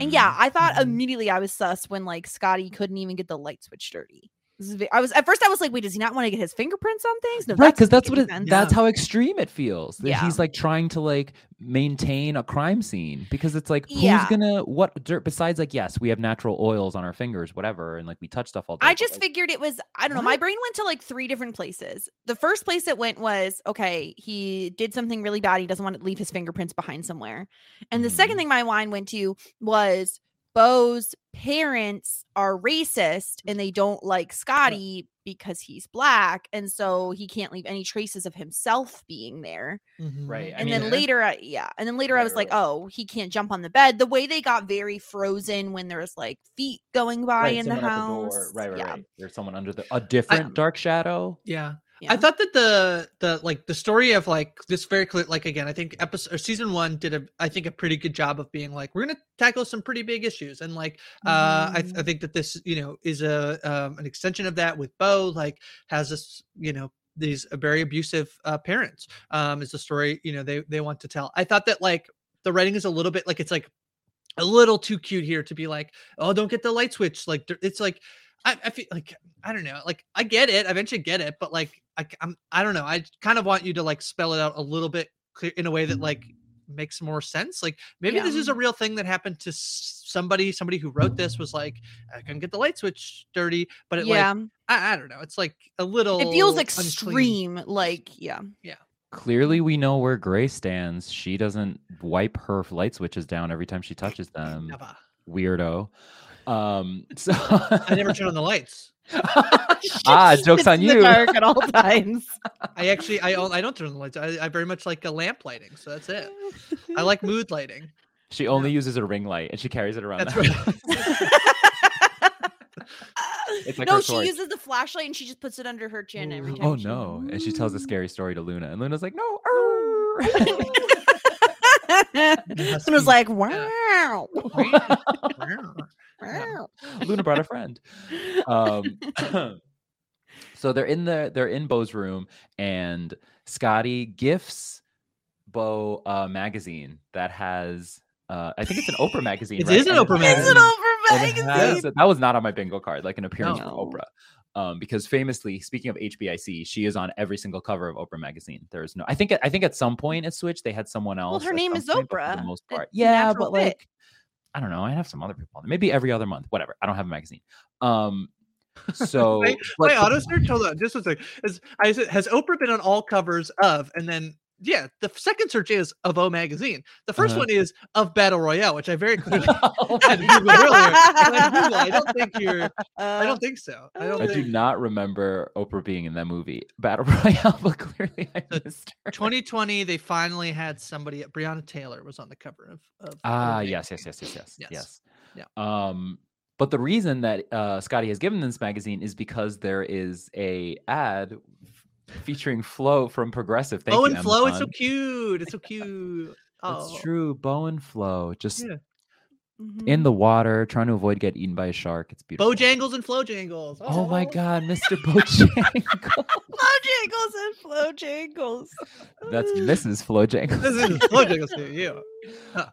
And yeah, Mhm. I thought Mhm. immediately I was sus when like Scotty couldn't even get the light switch dirty. This is ve- I was at first I was like, wait, does he not want to get his fingerprints on things? No, right because that's what it, that's how extreme it feels that Yeah. he's like trying to like maintain a crime scene because it's like Yeah. who's gonna what dirt besides like yes we have natural oils on our fingers whatever and like we touch stuff all day I just like, figured it was I don't know. My brain went to like three different places. The first place it went was okay, he did something really bad. He doesn't want to leave his fingerprints behind somewhere. And the second Mhm. thing my mind went to was Bo's parents are racist and they don't like Scotty because he's black, and so he can't leave any traces of himself being there. Mhm. Right, I and mean, then later, I, yeah, and then later I was right, like, right. oh, he can't jump on the bed. The way they got very frozen when there was like feet going by right, in the someone at house, door. right right yeah. right there's someone under the a different dark shadow Yeah. Yeah. I thought that the the like the story of like this very clear like again I think episode or season one did a I think a pretty good job of being like we're gonna tackle some pretty big issues and like uh I, th- Mm-hmm. I think that this you know is a um, an extension of that with Bo like has this you know these uh, very abusive uh, parents um is the story you know they they want to tell I thought that like the writing is a little bit like it's like a little too cute here to be like oh don't get the light switch like it's like I, I feel like I don't know. Like I get it, I eventually get it, but like I, I'm I don't know. I kind of want you to like spell it out a little bit clear in a way that like makes more sense. Like maybe this is a real thing that happened to somebody. Somebody who wrote this was like, I can get the light switch dirty, but it yeah, like I, I don't know. It's like a little. it feels unclean. extreme. Like, yeah, Yeah. clearly we know where gray stands she doesn't wipe her light switches down every time she touches them Never. weirdo um (laughs) so I never turn on the lights. (laughs) ah (laughs) jokes sits on in the you dark at all times. I actually I don't- I don't turn on the lights. I, I very much like a lamp lighting, so that's it. I like mood lighting. she only uses a ring light and she carries it around That's the right. It's like no, her she torch. uses the flashlight and she just puts it under her chin every time. oh she- no and she tells a scary story to luna and luna's like no and was like, wow. Wow. Luna brought a friend. Um, (laughs) (clears throat) so they're in the they're in Bo's room, and Scotty gifts Bo a magazine that has. Uh, I think it's an Oprah magazine. It right? is an And Oprah it It's an Oprah and it magazine. has- that was not on my bingo card, like an appearance No. from Oprah. Um, because famously, speaking of HBIC, she is on every single cover of Oprah magazine. There's no, I think, I think at some point it switched. They had someone else. Well, her name is point, For Oprah. the most part, a yeah, but fit. like, I don't know. I have some other people on there. Maybe every other month. Whatever. I don't have a magazine. Um, (laughs) so My, my auto search, hold on, just a second. Is, I has Oprah been on all covers of? And then, yeah, the second search is of O magazine. The 1st Uh-huh. one is of Battle Royale, which I very clearly (laughs) Oh had my Googled earlier. I don't think you're. I Uh, don't think so. I don't I do not remember Oprah being in that movie, Battle (laughs) Royale, but clearly I missed her. 2020, they finally had somebody. Breonna Taylor was on the cover of. Ah, yes, yes, yes, yes, yes, Yes. yes. Um, but the reason that uh, Scotty has given this magazine is because there is a ad featuring Flo from Progressive. Thank Oh, you, and Flo, it's so cute. It's so (laughs) cute. That's Oh, true. Bo and Flo just Yeah. mhm. in the water, trying to avoid getting eaten by a shark. It's beautiful. Bojangles and Flo Jangles. Oh my God, Mr. (laughs) Bojangle. Flojangles and Flojangles. That's (laughs) Mrs. Flojangle. This is Flo Jangles to you.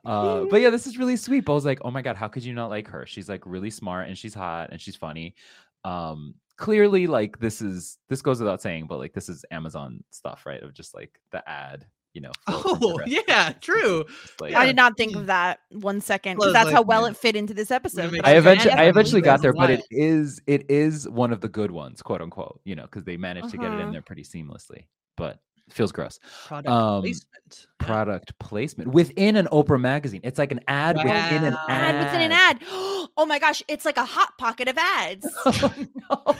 Uh, but yeah, this is really sweet. Bo's like, oh my god, how could you not like her? She's like really smart and she's hot and she's funny. Um, clearly, like this is this goes without saying, but like this is Amazon stuff, right? Of just like the ad, you know. Oh, yeah, (laughs) true. Like, I did not think of that one second Flo's because that's how well yeah. it fit into this episode. I eventually, I eventually got there, but it is it is one of the good ones, quote unquote, you know, because they managed to get it in Uh-huh. there pretty seamlessly. But it feels gross. Product Um, placement. Yeah. Product placement within an Oprah magazine. It's like an ad within an ad. ad within an ad. (gasps) Oh my gosh, it's like a hot pocket of ads. (laughs) Oh, no.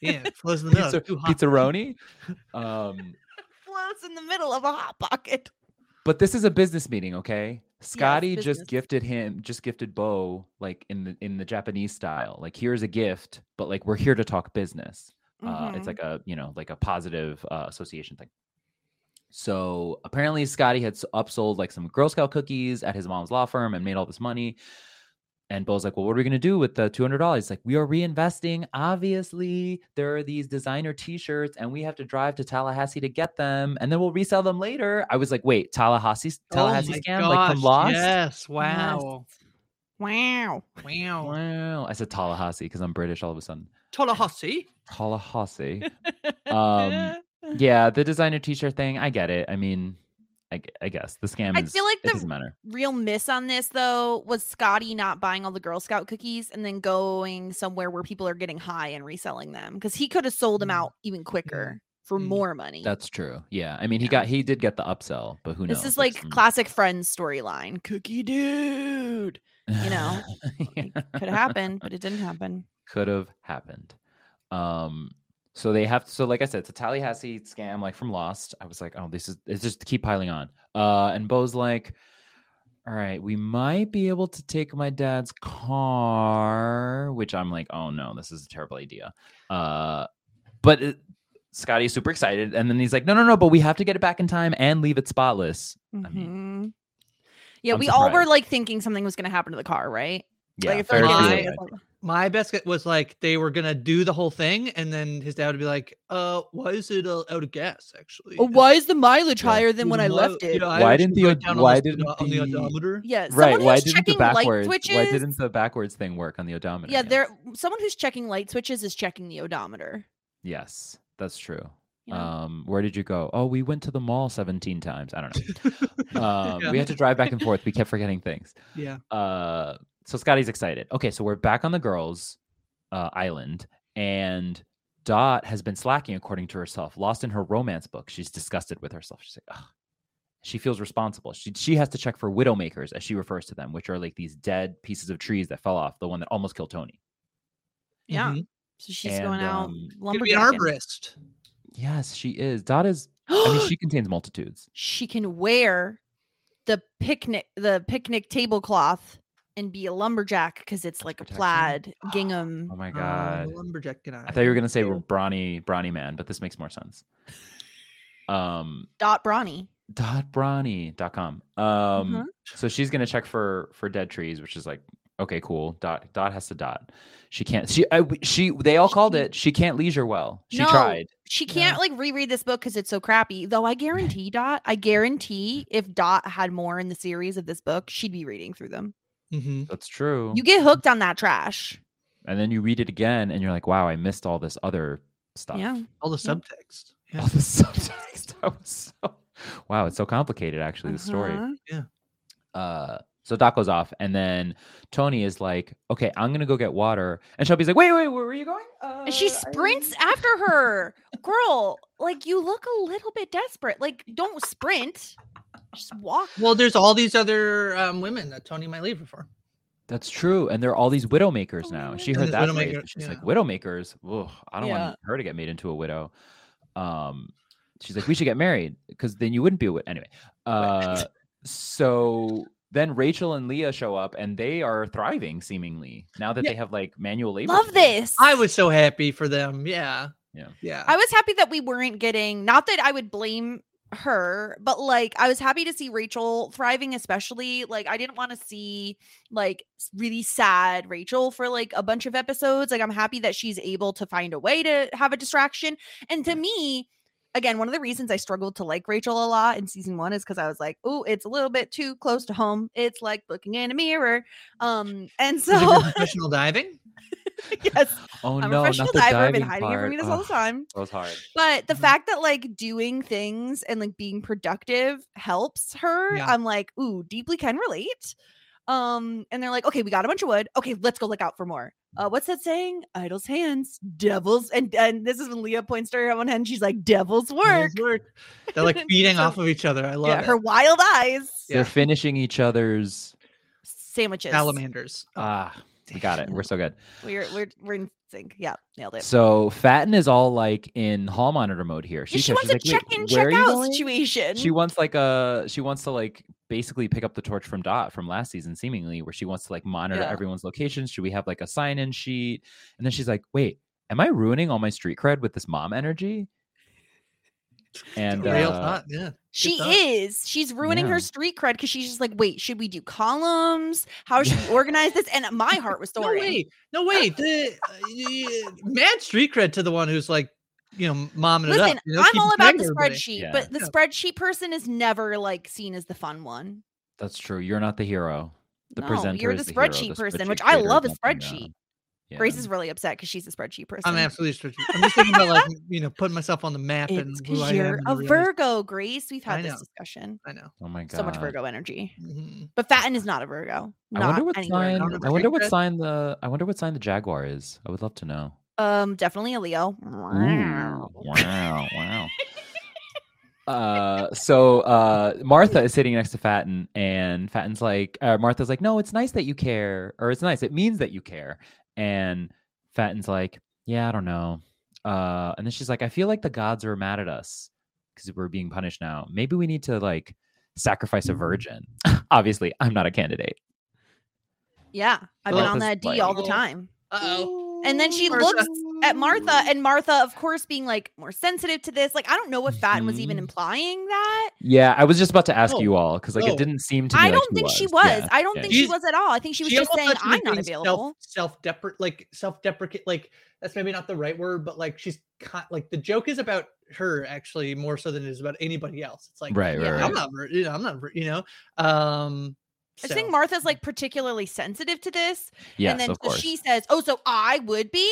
Yeah, it flows in the middle. Pizza, Too hot. pizzaroni. Um, (laughs) Floats in the middle of a hot pocket. but this is a business meeting, okay? Scotty just gifted him, just gifted Bo like in the in the Japanese style. Like here's a gift, but like we're here to talk business. Uh, it's Mhm. like a you know like a positive uh, association thing. So apparently Scotty had upsold like some Girl Scout cookies at his mom's law firm and made all this money. And Bo's like, well, what are we gonna do with the two hundred dollars? Like, we are reinvesting. Obviously, there are these designer T-shirts, and we have to drive to Tallahassee to get them, and then we'll resell them later. I was like, wait, Tallahassee, Tallahassee oh scam, like from Lost. Yes, wow. Wow. Wow. Wow. I said Tallahassee because I'm British all of a sudden. Tallahassee. Tallahassee. (laughs) um, yeah, the designer teacher thing. I get it. I mean, I, I guess the scam. I is, feel like the- matter. Real miss on this though was Scotty not buying all the Girl Scout cookies and then going somewhere where people are getting high and reselling them because he could have sold them Mm. out even quicker for more money. That's true. Yeah, I mean, he Yeah. got he did get the upsell, but who knows? this is like classic Friends storyline. Cookie dude. you know, (laughs) Yeah. Could have happened, but it didn't happen. could have happened. Um, so they have so like I said, it's a Tallahassee scam like from Lost. I was like, oh, this is it's just keep piling on. Uh, and Bo's like, all right, we might be able to take my dad's car, which I'm like, oh no, this is a terrible idea. Uh, but it, Scotty's super excited, and then he's like, no, no, no, but we have to get it back in time and leave it spotless. I mean, Mhm. Yeah, I'm we all were like thinking something was going to happen to the car, right? yeah, like, I feel like Ferris it was Bueller. gonna Bueller. get- My best guess was like they were gonna do the whole thing, and then his dad would be like, "Uh, why is it uh, out of gas? Actually, Oh, why is the mileage Yeah. higher than when I left mo- it? yeah, I Why didn't the wrote on why didn't odo- the the- odometer? Yeah, right? Why didn't the backwards? Why didn't the backwards thing work on the odometer? yeah, again? there. Someone who's checking light switches is checking the odometer. Yes, that's true. you know? Um, where did you go? Oh, we went to the mall 17 times. I don't know. (laughs) Um, Yeah. We had to drive back and forth. We kept forgetting things. Yeah. Uh, so Scotty's excited. Okay, so we're back on the girls' uh, island, and Dot has been slacking, according to herself, lost in her romance book. She's disgusted with herself. She's like, Ugh. She feels responsible. She she has to check for widowmakers, as she refers to them, which are like these dead pieces of trees that fell off. The one that almost killed Toni. Yeah. Mhm. So she's And, going out um, Could be an arborist. Yes, she is. Dot is. I mean, (gasps) she contains multitudes. she can wear the picnic the picnic tablecloth and be a lumberjack because it's like a plaid gingham. Oh my Uh, god. lumberjack. Can I thought you were gonna say brawny, brawny man, but this makes more sense. Um, Dot Brawny. dot brawny.com. Um, Mhm. so she's gonna check for for dead trees, which is like okay, cool. Dot dot has to dot. She can't. She I, w- she they all called it. She can't leisure well. She No, tried. She can't like reread this book because it's so crappy. Though I guarantee (laughs) Dot, I guarantee if Dot had more in the series of this book, she'd be reading through them. hmm That's true. You get hooked on that trash. and then you read it again, and you're like, wow, I missed all this other stuff. Yeah. All the subtext. Yeah. All the (laughs) subtext. I was so wow, it's so complicated actually. The story. Uh-huh. uh so Dot goes off and then Toni is like, okay, I'm gonna go get water. And Shelby's like, wait, wait, where were you going? And she Uh, I- sprints (laughs) after her. Girl, like you look a little bit desperate. Like, don't sprint. Just walk. Well, there's all these other um, women that Toni might leave her for. That's true. And there are all these widowmakers now. She heard that phrase, widowmaker- and she's like, yeah. widowmakers. Ugh, I don't Yeah. want her to get made into a widow. Um, she's like, we should get married because then you wouldn't be a widow. Anyway, uh, so then Rachel and Leah show up and they are thriving seemingly now that Yeah. they have like manual labor. Love this. I was so happy for them. Yeah. Yeah. Yeah. I was happy that we weren't getting, not that I would blame her, but like I was happy to see Rachel thriving, especially like I didn't want to see like really sad Rachel for like a bunch of episodes. Like I'm happy that she's able to find a way to have a distraction. And to me, again, one of the reasons I struggled to like Rachel a lot in season one is because I was like, oh, it's a little bit too close to home. It's like looking in a mirror. Um, and so professional diving. (laughs) yes, Oh I'm a no, professional not the diver. I've diving been hiding it from part. you this all the time. That was hard. But the Mhm. fact that like doing things and like being productive helps her, Yeah. I'm like, ooh, deeply can relate. Um, and they're like, okay, we got a bunch of wood. Okay, let's go look out for more. Uh, what's that saying? Idle's hands, devils, and and this is when Leah points to her on one hand. She's like, "Devil's work." Nice work. They're like (laughs) feeding So- off of each other. I love Yeah, it. her wild eyes. They're finishing each other's. Sandwiches. Salamanders. Ah, we got it. We're so good. We're we're we're in sync. Yeah, nailed it. So Fatin is all like in hall monitor mode here. Yeah, she wants she's a like, check in, check out situation. She wants like a she wants to like basically pick up the torch from Dot from last season, seemingly, where she wants to like monitor Yeah. everyone's locations. Should we have like a sign in sheet? And then she's like, wait, am I ruining all my street cred with this mom energy? And Real uh, thought. Yeah. She is. She's ruining Yeah. her street cred because she's just like, wait, should we do columns? How should we (laughs) organize this? And my heart was No soaring. way. No way. The uh, y- mad street cred to the one who's like, you know, momming it Listen, up. you know, I'm all about the spreadsheet, Yeah. but the Yeah. spreadsheet person is never like seen as the fun one. that's true. You're not the hero. the No, presenter you're is the hero, spreadsheet person, spreadsheet which I love a is nothing, uh, spreadsheet. Yeah. Grace is really upset because she's a spreadsheet person. I'm absolutely strategic. I'm just thinking about like (laughs) you know putting myself on the map and who I because am. you're and a realize- Virgo, Grace. We've had this discussion. I know. Oh my god. So much Virgo energy. Mhm. But Fatin is not a Virgo. I wonder what anywhere sign. near. I wonder what sign the. I wonder what sign the jaguar is. I would love to know. Um, definitely a Leo. Ooh, wow, wow. (laughs) Uh, so uh, Martha is sitting next to Fatin, and Fatin's like, uh, Martha's like, no, it's nice that you care, or it's nice, it means that you care. And Fatin's like, yeah, I don't know. Uh, and then she's like, I feel like the gods are mad at us because we're being punished now. Maybe we need to like sacrifice a virgin. (laughs) Obviously, I'm not a candidate. Yeah, I've Well, been on that D like- all the time. Uh oh. And then she Martha. looks at Martha, and Martha, of course, being like more sensitive to this. Like, I don't know if Fatin was even Mhm. implying that. Yeah, I was just about to ask Oh, you all because like oh. it didn't seem to me. I like don't think she was. Yeah, I don't yeah. think she was at all. I think she was just saying, thought she was I'm not being available. Self, self-deprecate, like self-deprecate, like that's maybe not the right word, but like she's ki- like the joke is about her actually more so than it is about anybody else. It's like, Right, right, Yeah. right. I'm not, you know, I'm not, you know, um. I think Martha's like particularly sensitive to this. Yes, and then of so course. she says, Oh, so I would be?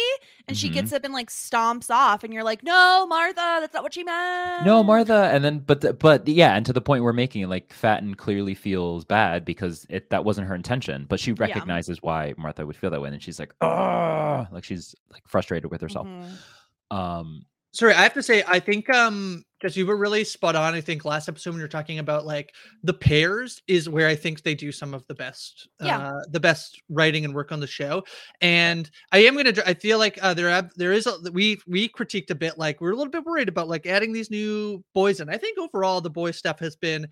And she Mhm. gets up and like stomps off, and you're like, No, Martha, that's not what she meant. No, Martha, and then but the, but yeah, and to the point we're making, like Fatin clearly feels bad because it that wasn't her intention, but she recognizes why Martha would feel that way, and she's like, oh, like she's like frustrated with herself. Mhm. Um, sorry i have to say i think um just you were really spot on i think last episode when you're talking about like the pairs is where i think they do some of the best Yeah. uh the best writing and work on the show and i am gonna i feel like uh there have there is a we we critiqued a bit like we're a little bit worried about like adding these new boys and i think overall the boy stuff has been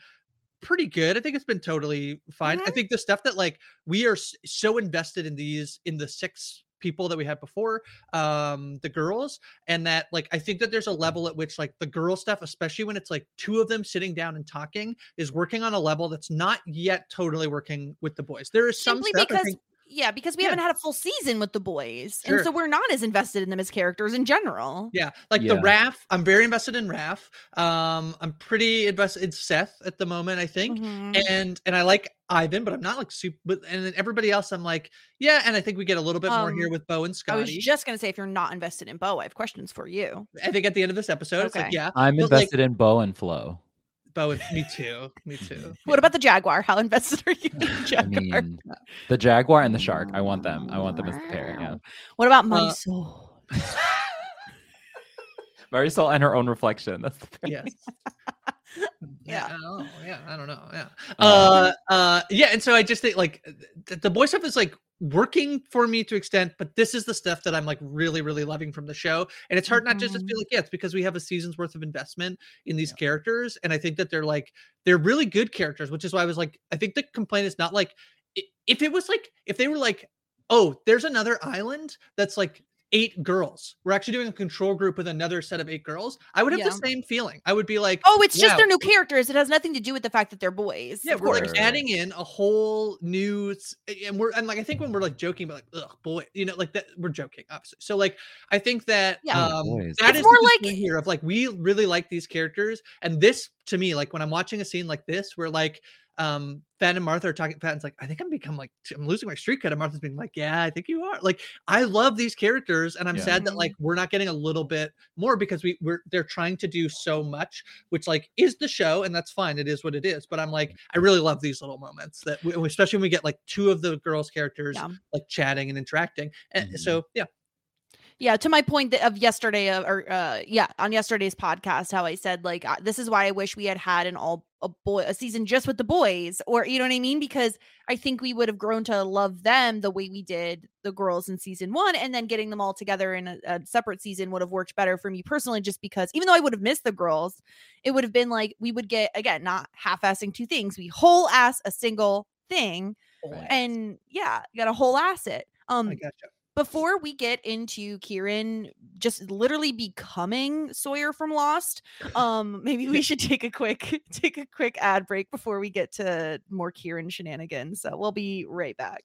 pretty good i think it's been totally fine i Mhm. think the stuff that like we are so invested in these in the six people that we had before um the girls and that like i think that there's a level at which like the girl stuff especially when it's like two of them sitting down and talking is working on a level that's not yet totally working with the boys. There is some Simply stuff because think- yeah, because we Yeah. haven't had a full season with the boys. Sure. And so we're not as invested in them as characters in general. yeah like the Yeah. Raf, i'm very invested in Raf. um i'm pretty invested in seth at the moment i think Mhm. and and i like ivan but i'm not like super but and then everybody else i'm like yeah and i think we get a little bit more here Um, with bo and Scotty. I was just gonna say if you're not invested in Bo, I have questions for you. I think at the end of this episode it's like Okay. yeah I'm but, like, invested in Bo and Flo. Bo and me too me too (laughs) What about the Jaguar? How invested are you in the (laughs) I Jaguar? mean, the jaguar and the shark. I want them. I want them as the pair. Yeah, What about Uh, Marisol? (laughs) Marisol and her own reflection. That's the pair. yes Yeah. I yeah i don't know yeah Um, uh uh yeah and so i just think like th- the boy stuff is like working for me to extent but this is the stuff that i'm like really really loving from the show and it's hard not just to Mhm. feel like yeah it's because we have a season's worth of investment in these characters and i think that they're like they're really good characters which is why i was like i think the complaint is not like if it was like if they were like oh there's another island that's like eight girls we're actually doing a control group with another set of eight girls i would have Yeah. the same feeling i would be like Oh, it's just wow, their new characters. It has nothing to do with the fact that they're boys. yeah, of we're course. like adding in a whole new, and we're and like I think when we're like joking about like, ugh, boy, you know, like that we're joking, obviously. So like I think that Yeah. Oh, um boys. that It's is more the like- here of like we really like these characters, and this to me, like when I'm watching a scene like this, where like um Fan and Martha are talking, Fan's like, I think I'm become like I'm losing my street cred, and Martha's being like, Yeah, I think you are. Like I love these characters, and I'm Yeah. sad that like we're not getting a little bit more because we we're they're trying to do so much which like is the show and that's fine it is what it is but i'm like i really love these little moments that we, especially when we get like two of the girls characters Yeah. like chatting and interacting and Mhm. so yeah yeah to my point that- of yesterday uh, or uh yeah on yesterday's podcast how i said like uh, this is why i wish we had had an all a boy a season just with the boys or you know what i mean? Because i think we would have grown to love them the way we did the girls in season one and then getting them all together in a, a separate season would have worked better for me personally just because even though i would have missed the girls it would have been like we would get again not half-assing two things we whole ass a single thing and yeah you got a whole asset um i gotcha before we get into Kirin just literally becoming Sawyer from Lost, um, maybe we should take a quick (laughs) take a quick ad break before we get to more Kirin shenanigans. So we'll be right back.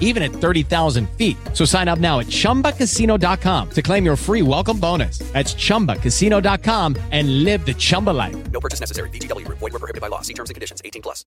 even at 30,000 feet. So sign up now at chumbacasino.com to claim your free welcome bonus. That's chumbacasino.com and live the Chumba life. No purchase necessary. VGW Group. Void were prohibited by law. See terms and conditions. 18 plus.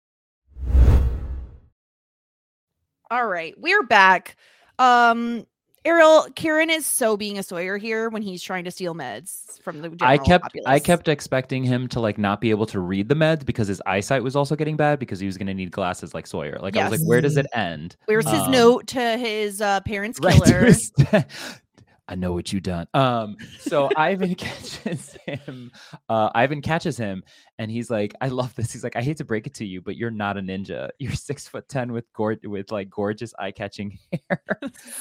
All right, we're back. Um, Ariel, Kirin is so being a Sawyer here when he's trying to steal meds from the general I kept populace. I kept expecting him to like not be able to read the meds because his eyesight was also getting bad because he was going to need glasses like Sawyer. Like I was like, where does it end? Where's his Um, note to his uh, parents' (laughs) right his- (laughs) I know what you done. Um, so Ivan (laughs) catches him. Uh, Ivan catches him, and he's like, "I love this." He's like, "I hate to break it to you, but you're not a ninja. (laughs) You're six foot ten with gor- with like gorgeous eye catching (laughs) hair."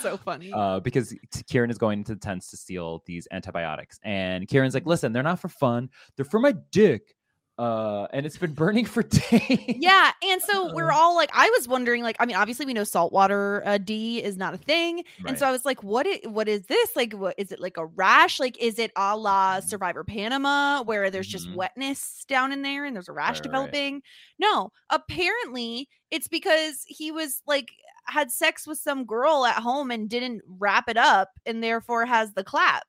so funny. uh, because Kirin is going to the tents to steal these antibiotics, and Kirin's like, "Listen, they're not for fun. They're for my dick." Uh, and it's been burning for (laughs) days. yeah, and so we're all like, I was wondering, like, I mean, obviously we know saltwater uh, D is not a thing, and so I was like, what? i- what is this? Like, what is it? Like a rash? Like, is it a la Survivor Panama, where there's just Mhm. wetness down in there and there's a rash Right, right. developing? No, apparently it's because he was like had sex with some girl at home and didn't wrap it up, and therefore has the clap.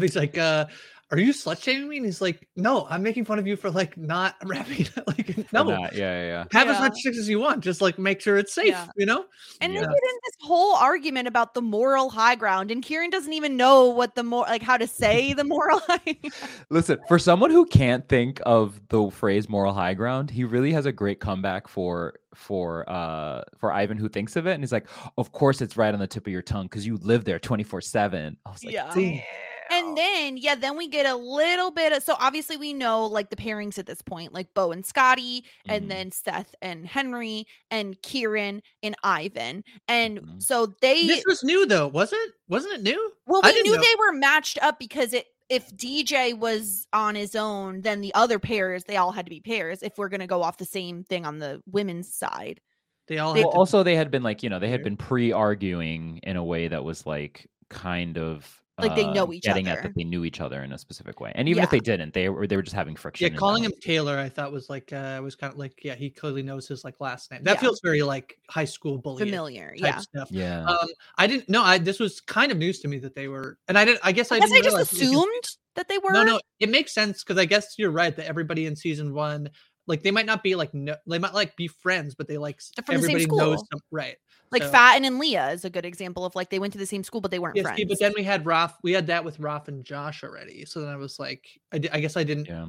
He's like, uh, "Are you slut shaming me?" And he's like, "No, I'm making fun of you for like not (laughs) wrapping it. Like, no, that, yeah, yeah, yeah. have as much sex as you want. Just like make sure it's safe. Yeah. You know." And Yeah. they get in this whole argument about the moral high ground, and Kirin doesn't even know what the more like how to say the moral (laughs) high. (laughs) Listen, for someone who can't think of the phrase moral high ground, he really has a great comeback for for uh for Ivan who thinks of it and he's like, "Of course it's right on the tip of your tongue cuz you live there 24/7." I was like, Yeah. "Damn." And then, yeah, then we get a little bit of so obviously we know like the pairings at this point, like Bo and Scotty, Mhm. and then Seth and Henry, and Kirin and Ivan. And Mhm. so they This was new though, was it? Wasn't it new? well, we didn't knew know. they were matched up because it if DJ was on his own, then the other pairs, they all had to be pairs if we're gonna go off the same thing on the women's side. They all They- Well, to- also they had been like, you know, they had been pre-arguing in a way that was like kind of Like they know each other. getting at that they knew each other in a specific way. And even if they didn't, they were they were just having friction. yeah, calling him. Taylor, I thought was like uh was kind of like yeah, he clearly knows his like last name. That Yeah. feels very like high school bullying Familiar, type yeah. stuff. Yeah. Um, I didn't know. I this was kind of news to me that they were, and I didn't. I guess I, I guess I didn't just realize it assumed that they were. No, no, it makes sense because I guess you're right that everybody in season one, like they might not be like no, they might like be friends, but they like s- They're from the same everybody knows school. some, right. Like So- Fatin and Leah is a good example of like they went to the same school but they weren't Yes, friends. but then we had Raf. We had that with Raf and Josh already. So then I was like, I, di- I guess I didn't. yeah.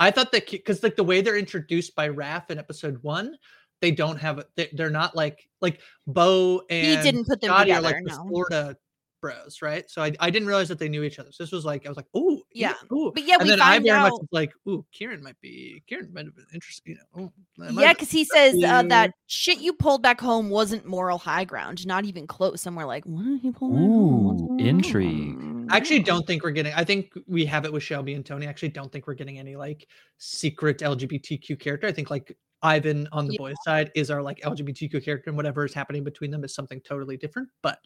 I thought that because like the way they're introduced by Raf in episode one, they don't have it. They, they're not like like Bo and he didn't put them Scotty are together, like the no. Florida bros, right? So I, I didn't realize that they knew each other. So this was like I was like, oh Yeah. ooh. But yeah, and we then I find very much out- was like, ooh, Kirin might be Kirin might have been interested. You know, ooh, Yeah, because he says uh, that shit you pulled back home wasn't moral high ground, not even close. And we're like, what did he pull back home? Ooh, going on?" intrigue. I actually don't think we're getting. I think we have it with Shelby and Toni. I actually don't think we're getting any like secret LGBTQ character. I think like Ivan on the Yeah. boys' side is our like LGBTQ character, and whatever is happening between them is something totally different. But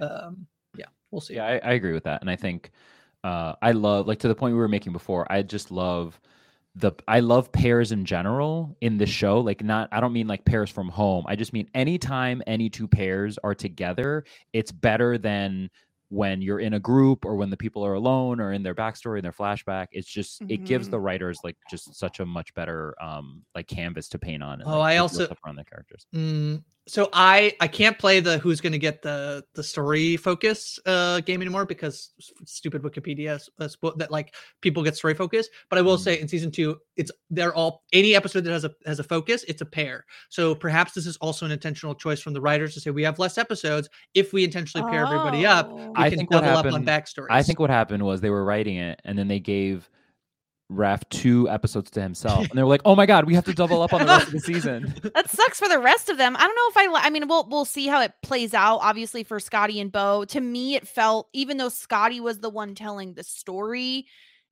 um, yeah, we'll see. Yeah, I, I agree with that, and I think uh, I love like to the point we were making before. I just love the I love pairs in general in the show. Like not I don't mean like pairs from home. I just mean anytime any two pairs are together, it's better than when you're in a group or when the people are alone or in their backstory and their flashback. It's just it gives the writers like just such a much better um like canvas to paint on. And, Oh, like, I also- stuff around the characters. Mm, so I I can't play the who's going to get the the story focus uh game anymore because stupid Wikipedia s- uh, spo- that like people get story focus. But I will say in season two, it's they're all any episode that has a has a focus, it's a pair. So perhaps this is also an intentional choice from the writers to say we have less episodes. If we intentionally pair everybody up, we I can think what double up on happened. backstories. I think what happened was they were writing it, and then they gave Raf two episodes to himself, and they were like, (laughs) "Oh my god, we have to double up on the rest of the season." (laughs) that sucks for the rest of them. I don't know if I. I mean, we'll we'll see how it plays out. Obviously, for Scotty and Bo, to me, it felt even though Scotty was the one telling the story,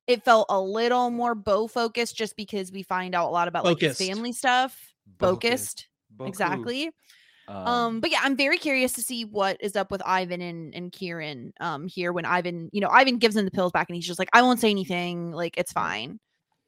it felt a little more Bo focused, just because we find out a lot about like his family stuff. Focused. Focused, Boku. exactly. Um, but yeah, I'm very curious to see what is up with Ivan and and Kirin um here when Ivan, you know, Ivan gives him the pills back and he's just like, I won't say anything, like it's fine.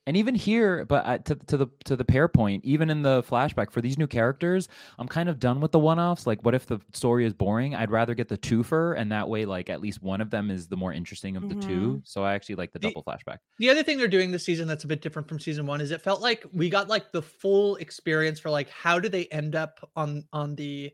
And even here, but uh, to to the to the pair point, even in the flashback for these new characters, I'm kind of done with the one-offs. Like, what if the story is boring? I'd rather get the twofer, and that way, like, at least one of them is the more interesting of the two. So I actually like the The- double flashback. The other thing they're doing this season that's a bit different from season one is it felt like we got like the full experience for like how do they end up on on the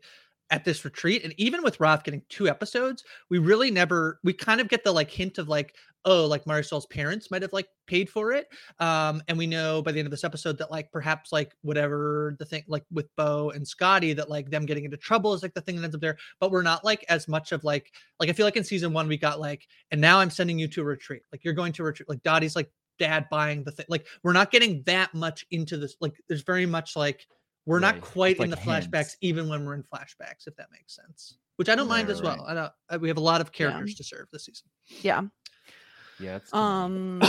at this retreat and even with Raf getting two episodes we really never we kind of get the like hint of like oh like Marisol's parents might have like paid for it. Um and we know by the end of this episode that like perhaps like whatever the thing like with Bo and Scotty that like them getting into trouble is like the thing that ends up there but we're not like as much of like like I feel like in season one we got like and now I'm sending you to a retreat. Like you're going to retreat. Like Dottie's like dad buying the thing like we're not getting that much into this like there's very much like we're Right, not quite it's in like the flashbacks even when we're in flashbacks if that makes sense which I don't mind Right, as right, well I don't I, we have a lot of characters to serve this season Yeah. Yeah. It's Um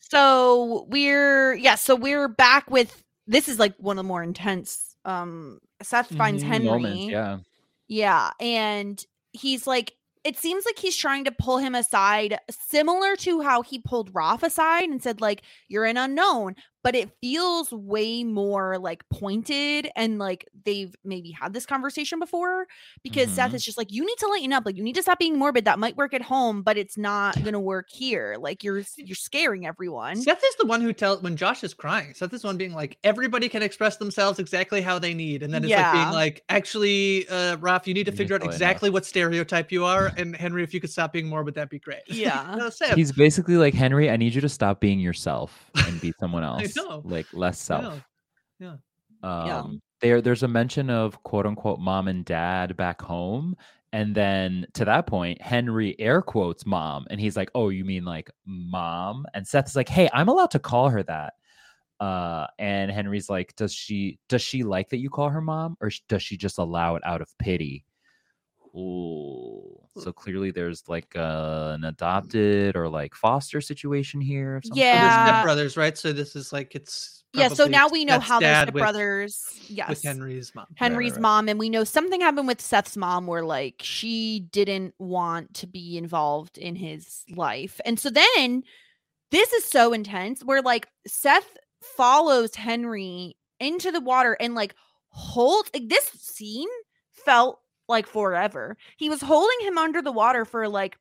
so we're yeah, so we're back with this is like one of the more intense um Seth finds Mm-hmm. Henry. moments. Yeah. Yeah, and he's like it seems like he's trying to pull him aside similar to how he pulled Raf aside and said like you're an unknown, but it feels way more like pointed and like they've maybe had this conversation before because Seth Mhm. is just like you need to lighten up, like you need to stop being morbid. That might work at home, but it's not going to work here. Like you're you're scaring everyone. Seth is the one who tells when Josh is crying. Seth is the one being like, everybody can express themselves exactly how they need. And then it's like being like, actually, uh, Ralph, you need to You figure out know enough. exactly what stereotype you are. And Henry, if you could stop being more, would that be great? (laughs) Yeah. no, Seth. He's basically like Henry. I need you to stop being yourself and be someone (laughs) I know. Like less self. Yeah. Um, Yeah. There, there's a mention of quote unquote mom and dad back home, and then to that point, Henry air quotes mom, and he's like, "Oh, you mean like mom?" And Seth's like, "Hey, I'm allowed to call her that." Uh, and Henry's like, "Does she does she like that you call her mom, or does she just allow it out of pity?" Ooh, so clearly there's like uh, an adopted or like foster situation here. Of some Well, they're Yeah. stepbrothers, right? So this is like, it's. Yeah, so now we know how they're dad with- stepbrothers. Yes. With Henry's mom. Henry's right. mom, and we know something happened with Seth's mom where like she didn't want to be involved in his life. And so then this is so intense where like Seth follows Henry into the water and like hold like this scene felt like forever. He was holding him under the water for like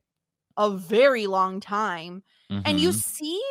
a very long time. And you Mhm. see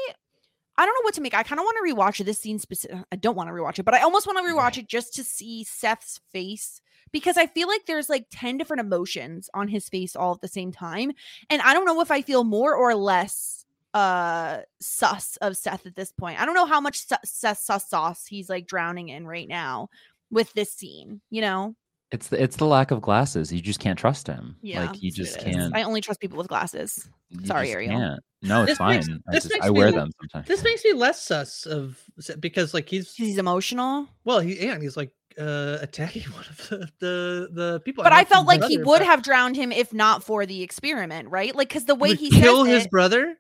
I don't know what to make. I kind of want to rewatch it. This scene specific. I don't want to rewatch it, but I almost want to rewatch it just to see Seth's face because I feel like there's like 10 different emotions on his face all at the same time. And I don't know if I feel more or less uh sus of Seth at this point. I don't know how much su- Seth sus sauce he's like drowning in right now with this scene, you know? It's the it's the lack of glasses. You just can't trust him. Yeah, like you just what it is. can't. I only trust people with glasses. you Sorry, just Ariel. can't. No, it's This makes- fine. I, just, I wear l- them sometimes. This makes me less sus of because like he's he's emotional. Well, he and he's like uh attacking (laughs) one of the the, the people. But I'm I felt his like he would but have drowned him if not for the experiment, right? Like because the way would he kill says his it, brother.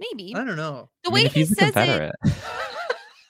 maybe I don't know. the I way mean, he he's a says it. (laughs)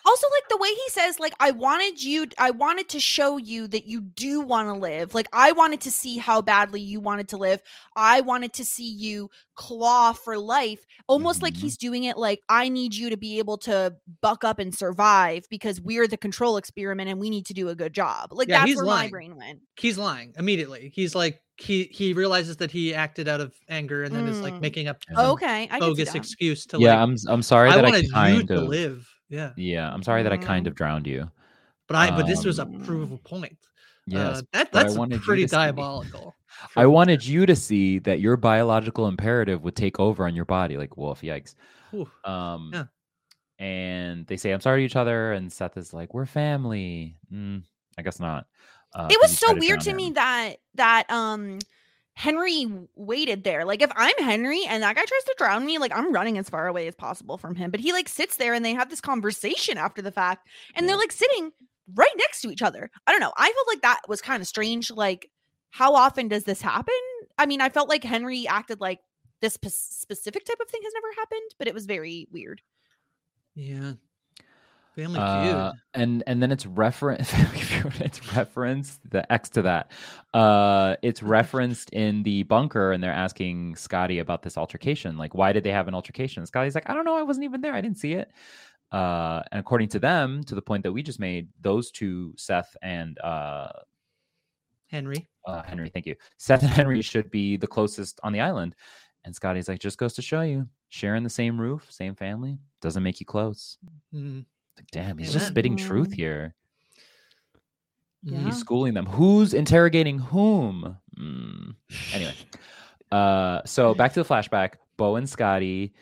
Confederate. Also, like the way he says, like I wanted you, I wanted to show you that you do want to live. Like I wanted to see how badly you wanted to live. I wanted to see you claw for life. Almost like Mhm. he's doing it like I need you to be able to buck up and survive because we're the control experiment and we need to do a good job. Like Yeah, that's he's where my brain went. He's lying immediately. He's like he he realizes that he acted out of anger and then is like Mm. making up Okay, I can see bogus that. excuse to yeah, like I'm I'm sorry I that I wanted you kind to of live. Yeah. Yeah, I'm sorry that I kind of drowned you. But I but this was a Um, provable point. Yes, uh, that that's pretty diabolical. (laughs) I wanted you to see that your biological imperative would take over on your body, like wolf. Yikes. Whew. Um, Yeah. and they say I'm sorry to each other, and Seth is like, "We're family." Mm, I guess not. Uh, it was so weird to me that that um Henry waited there. Like if I'm Henry and that guy tries to drown me, like I'm running as far away as possible from him. But he like sits there and they have this conversation after the fact, and they're like sitting right next to each other. I don't know. I felt like that was kind of strange. Like, how often does this happen? I mean, I felt like Henry acted like this spe- specific type of thing has never happened, but it was very weird. Yeah. Family Uh, feud. and and then it's reference (laughs) it's referenced the X to that. Uh, it's referenced in the bunker, and they're asking Scotty about this altercation. Like, why did they have an altercation? Scotty's like, I don't know, I wasn't even there, I didn't see it. Uh, and according to them, to the point that we just made, those two, Seth and uh, Henry. uh, Henry, thank you. Seth and Henry should be the closest on the island. And Scotty's like, just goes to show you, sharing the same roof, same family, doesn't make you close. Mhm. Like, damn, he's Amen. just spitting truth here. Yeah. He's schooling them. Who's interrogating whom? Mm. Anyway, uh, so back to the flashback. Bo and Scotty,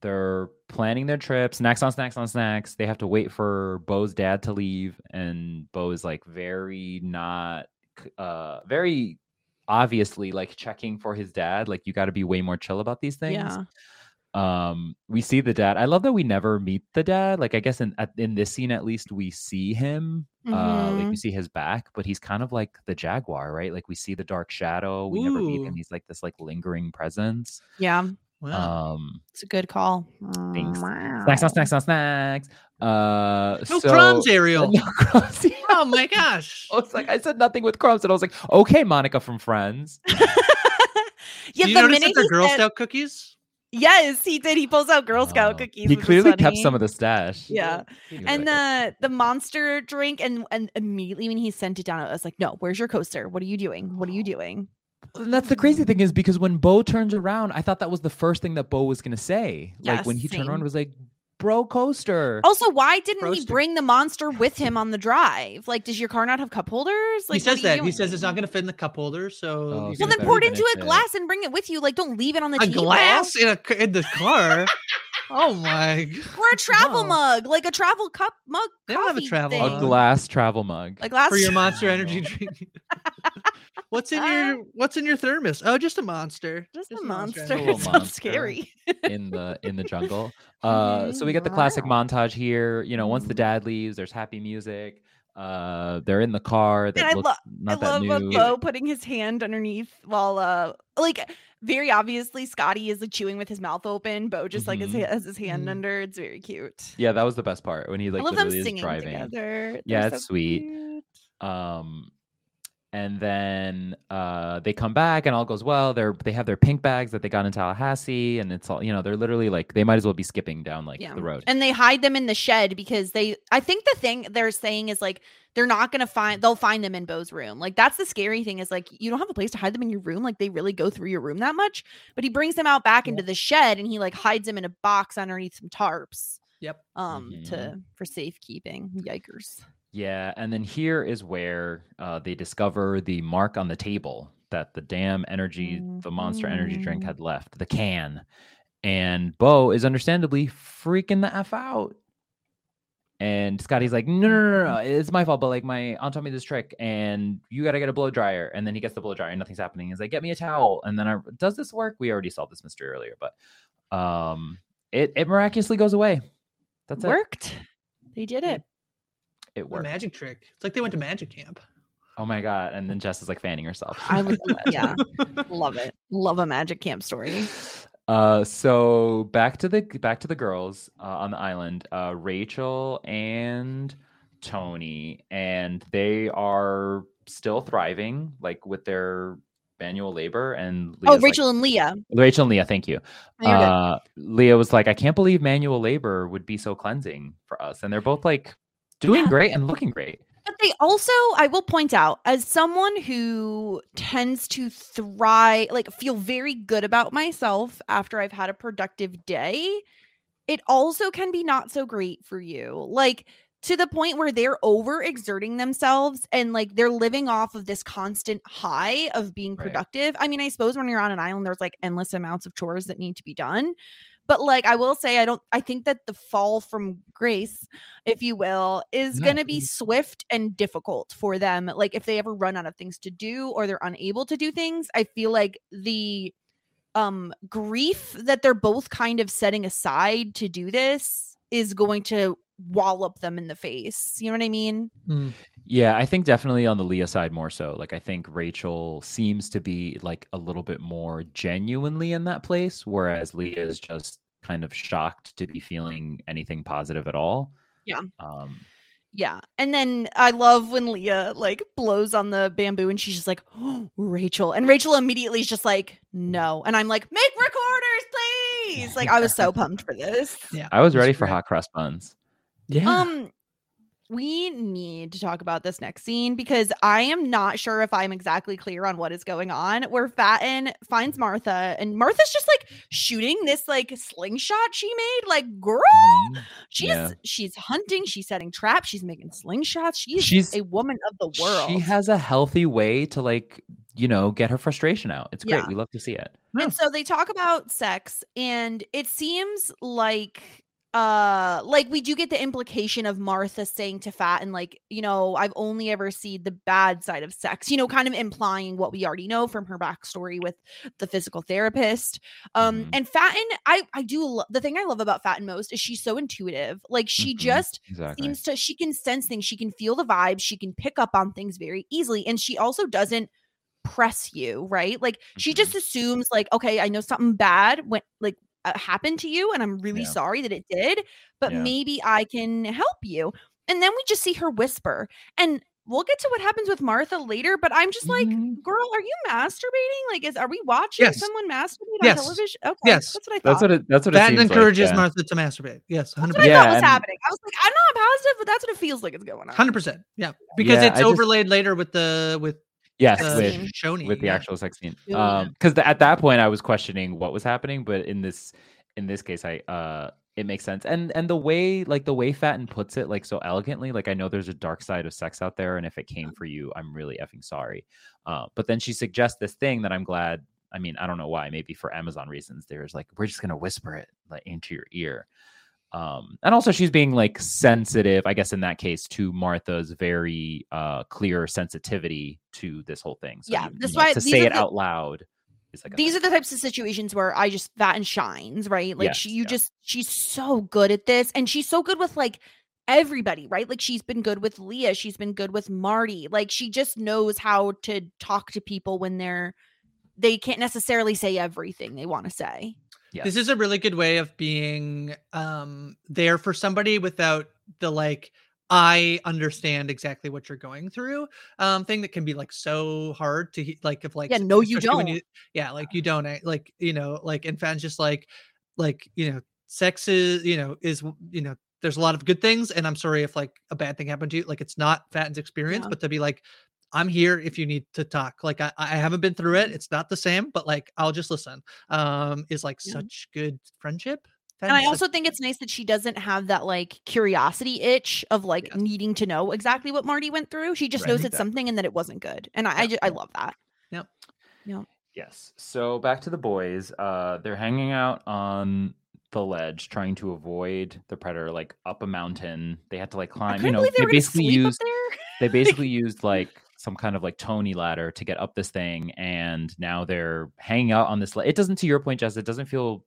they're planning their trip. Snacks on snacks on snacks. They have to wait for Bo's dad to leave, and Bo is like very not, uh, very obviously like checking for his dad. Like you got to be way more chill about these things Yeah. Um we see the dad i love that we never meet the dad like i guess in at, in this scene at least we see him uh like we Mhm. see his back but he's kind of like the jaguar right like we see the dark shadow we never meet him he's like this like lingering presence Yeah. Wow. um It's a good call. thanks snacks on snacks on snacks uh no so- crumbs, (laughs) Ariel. no crumbs yeah. oh my gosh. (laughs) I was like, I said nothing with crumbs, and I was like, okay, Monica from Friends. (laughs) Yeah, Do you the notice that they're Girl said- Scout cookies? Yes, he did. He pulls out Girl Scout Oh. cookies. He clearly kept some of the stash. Yeah. And the the monster drink and and immediately when he sent it down, I was like, no, where's your coaster? What are you doing? What are you doing? And that's the crazy thing is because when Bo turns around, I thought that was the first thing that Bo was gonna say. like when Yes, he turned around, was like, "Bro, coaster." Also, why didn't he bring the monster with him on the drive? Like, does your car not have cup holders? Like, he says that. He says it's not going to fit in the cup holder, so. Oh, Well, then pour it into a fit. glass and bring it with you. Like, don't leave it on the a table. glass in a in the car. (laughs) oh my! g- or a travel No. mug, like a travel cup mug. They don't have a travel thing. mug. glass travel mug. A glass for your Monster Energy drink. (laughs) what's in your What's in your thermos? Oh, just a monster. Just a Energy. monster. A (laughs) little It sounds monster. scary. in the in the jungle. (laughs) Uh, so we get the classic montage here. You know, once the dad leaves, there's happy music. Uh, they're in the car that and I, looks lo- not I that love uh, new. Bo putting his hand underneath while uh like very obviously Scotty is like chewing with his mouth open. Bo just like his, Mhm. ha- has his hand Mhm. under. It's very cute. Yeah, that was the best part when he like I love them singing driving. together. Yeah, They're it's so sweet. cute. Um, and then uh, they come back and all goes well. They're they have their pink bags that they got in Tallahassee, and it's all you know. They're literally like they might as well be skipping down like yeah. the road. And they hide them in the shed because they I think the thing they're saying is like they're not gonna find they'll find them in Bo's room. Like that's the scary thing is like you don't have a place to hide them in your room. Like they really go through your room that much. But he brings them out back into the shed and he like hides them in a box underneath some tarps. Yep. Um Mhm. to for safekeeping. Yikers. Yeah, and then here is where uh, they discover the mark on the table that the damn energy, the monster energy drink Mhm. had left, the can. And Bo is understandably freaking the F out. And Scotty's like, no, no, no, no, it's my fault. But like, my aunt taught me this trick, and you got to get a blow dryer. And then he gets the blow dryer, and nothing's happening. He's like, get me a towel. And then, I, does this work? We already solved this mystery earlier, but um, it it miraculously goes away. That's it. Worked. They did it. It A worked. magic trick. It's like they went to magic camp. Oh my god! And then Jess is like fanning herself. I would, (laughs) yeah, love it. Love a magic camp story. Uh, so back to the back to the girls uh, on the island. Uh, Rachel and Toni, and they are still thriving, like with their manual labor. And Oh, Leah's like- Rachel and Leah. Rachel and Leah, thank you. No. Uh, Leah was like, I can't believe manual labor would be so cleansing for us, and they're both like doing great and looking great. But they also, I will point out, as someone who tends to thrive, like feel very good about myself after I've had a productive day, it also can be not so great for you. Like to the point where they're overexerting themselves and like they're living off of this constant high of being productive. I mean, I suppose when you're on an island, there's like endless amounts of chores that need to be done. But like I will say, I don't I think that the fall from grace, if you will, is Yeah. gonna be swift and difficult for them. Like if they ever run out of things to do or they're unable to do things, I feel like the um grief that they're both kind of setting aside to do this is going to wallop them in the face. You know what I mean? Yeah, I think definitely on the Leah side more so. Like I think Rachel seems to be like a little bit more genuinely in that place, whereas Leah is just kind of shocked to be feeling anything positive at all. Yeah. Um, Yeah. And then I love when Leah like blows on the bamboo and she's just like, oh, (gasps) Rachel. And Rachel immediately is just like, no. And I'm like, make recorders, please. Like I was so pumped for this. Yeah. I was ready for hot cross buns. Yeah. Um, we need to talk about this next scene because I am not sure if I'm exactly clear on what is going on. Where Fatin finds Martha, and Martha's just like shooting this like slingshot she made. Like, girl, mm-hmm. she's Yeah. she's hunting, she's setting traps, she's making slingshots. She's She's- a woman of the world. She has a healthy way to like, you know, get her frustration out. It's great. Yeah. We love to see it. And so they talk about sex, and it seems like uh like we do get the implication of Martha saying to Fatin like, you know, I've only ever seen the bad side of sex, you know, kind of implying what we already know from her backstory with the physical therapist. Um and Fatin, I I do lo- the thing I love about Fatin most is she's so intuitive. Like she Mhm, just exactly. seems to she can sense things, she can feel the vibes, she can pick up on things very easily, and she also doesn't press you, right? Like she just Mm-hmm. assumes like, okay, I know something bad went like uh, happened to you and I'm really Yeah. sorry that it did, but Yeah. maybe I can help you. And then we just see her whisper. And we'll get to what happens with Martha later, but I'm just like, Mm-hmm. girl, are you masturbating? Like is are we watching Yes. someone masturbate Yes. on television? Okay. Yes. That's what I thought. That's what it. That's what it That seems like, encourages yeah. Martha to masturbate. Yes, hundred That's what I percent. thought was and- happening. I was like, I'm not positive, but that's what it feels like is going on. Hundred percent. Yeah, because Yeah, it's I just- overlaid later with the with Yes, uh, with with the yeah. actual sex scene. Um, because at that point I was questioning what was happening, but in this in this case, I uh, it makes sense. And and the way like the way Fatin puts it, like so elegantly, like I know there's a dark side of sex out there, and if it came for you, I'm really effing sorry. Uh, but then she suggests this thing that I'm glad. I mean, I don't know why. Maybe for Amazon reasons, there's like we're just gonna whisper it like into your ear. Um, and also she's being like sensitive, I guess in that case, to Martha's very uh clear sensitivity to this whole thing. So Yeah, that's you know, why to say it the- out loud is like a these are the types of situations where I just that and shines, right? Like Yes, she, you just she's so good at this, and she's so good with like everybody, right? Like she's been good with Leah, she's been good with Marty. Like she just knows how to talk to people when they're they can't necessarily say everything they want to say. This is a really good way of being um there for somebody without the like I understand exactly what you're going through um thing that can be like so hard to like if like Yeah, no, you don't. yeah, like you don't I, like you know like and fans just like like you know sex is you know is you know there's a lot of good things and I'm sorry if like a bad thing happened to you like it's not Fatin's experience Yeah. but to be like I'm here if you need to talk. Like I, I haven't been through Mm-hmm. it. It's not the same, but like I'll just listen. Um, is like Yeah. such good friendship. And I Fatin's also think it's nice that she doesn't have that like curiosity itch of like needing to know exactly what Marty went through. She just Right. knows it's Exactly. something and that it wasn't good. And I I, just, I love that. Yep. Yeah. Yes. So back to the boys. Uh, they're hanging out on the ledge, trying to avoid the predator, like up a mountain. They had to like climb. You know, believe they they were basically sleep up used there. they (laughs) basically used like some kind of like Tony ladder to get up this thing, and now they're hanging out on this. Le- it doesn't, to your point, Jess. It doesn't feel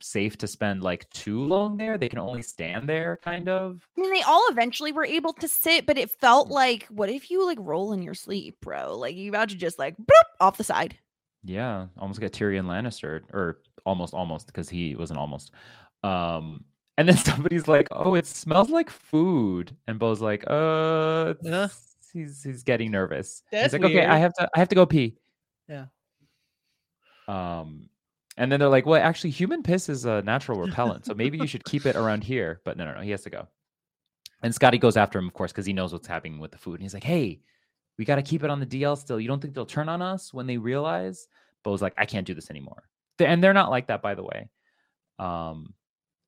safe to spend like too long there. They can only stand there, kind of. I mean, they all eventually were able to sit, but it Mm. felt like, what if you like roll in your sleep, bro? Like you about to just like boop off the side. Yeah, almost got Tyrion Lannister, or almost, almost, because he wasn't almost. Um, and then (laughs) somebody's like, "Oh, it smells like food," and Bo's like, "Uh, it's- he's he's getting nervous." That's he's like, "Okay, I have to, I have to go pee." Yeah. Um, and then they're like, "Well, actually, human piss is a natural repellent, so maybe you should keep it around here." But no, no, no, he has to go. And Scotty goes after him, of course, because he knows what's happening with the food. And he's like, "Hey, we got to keep it on the DL still. You don't think they'll turn on us when they realize?" Bo's like, "I can't do this anymore." And they're not like that, by the way. Um,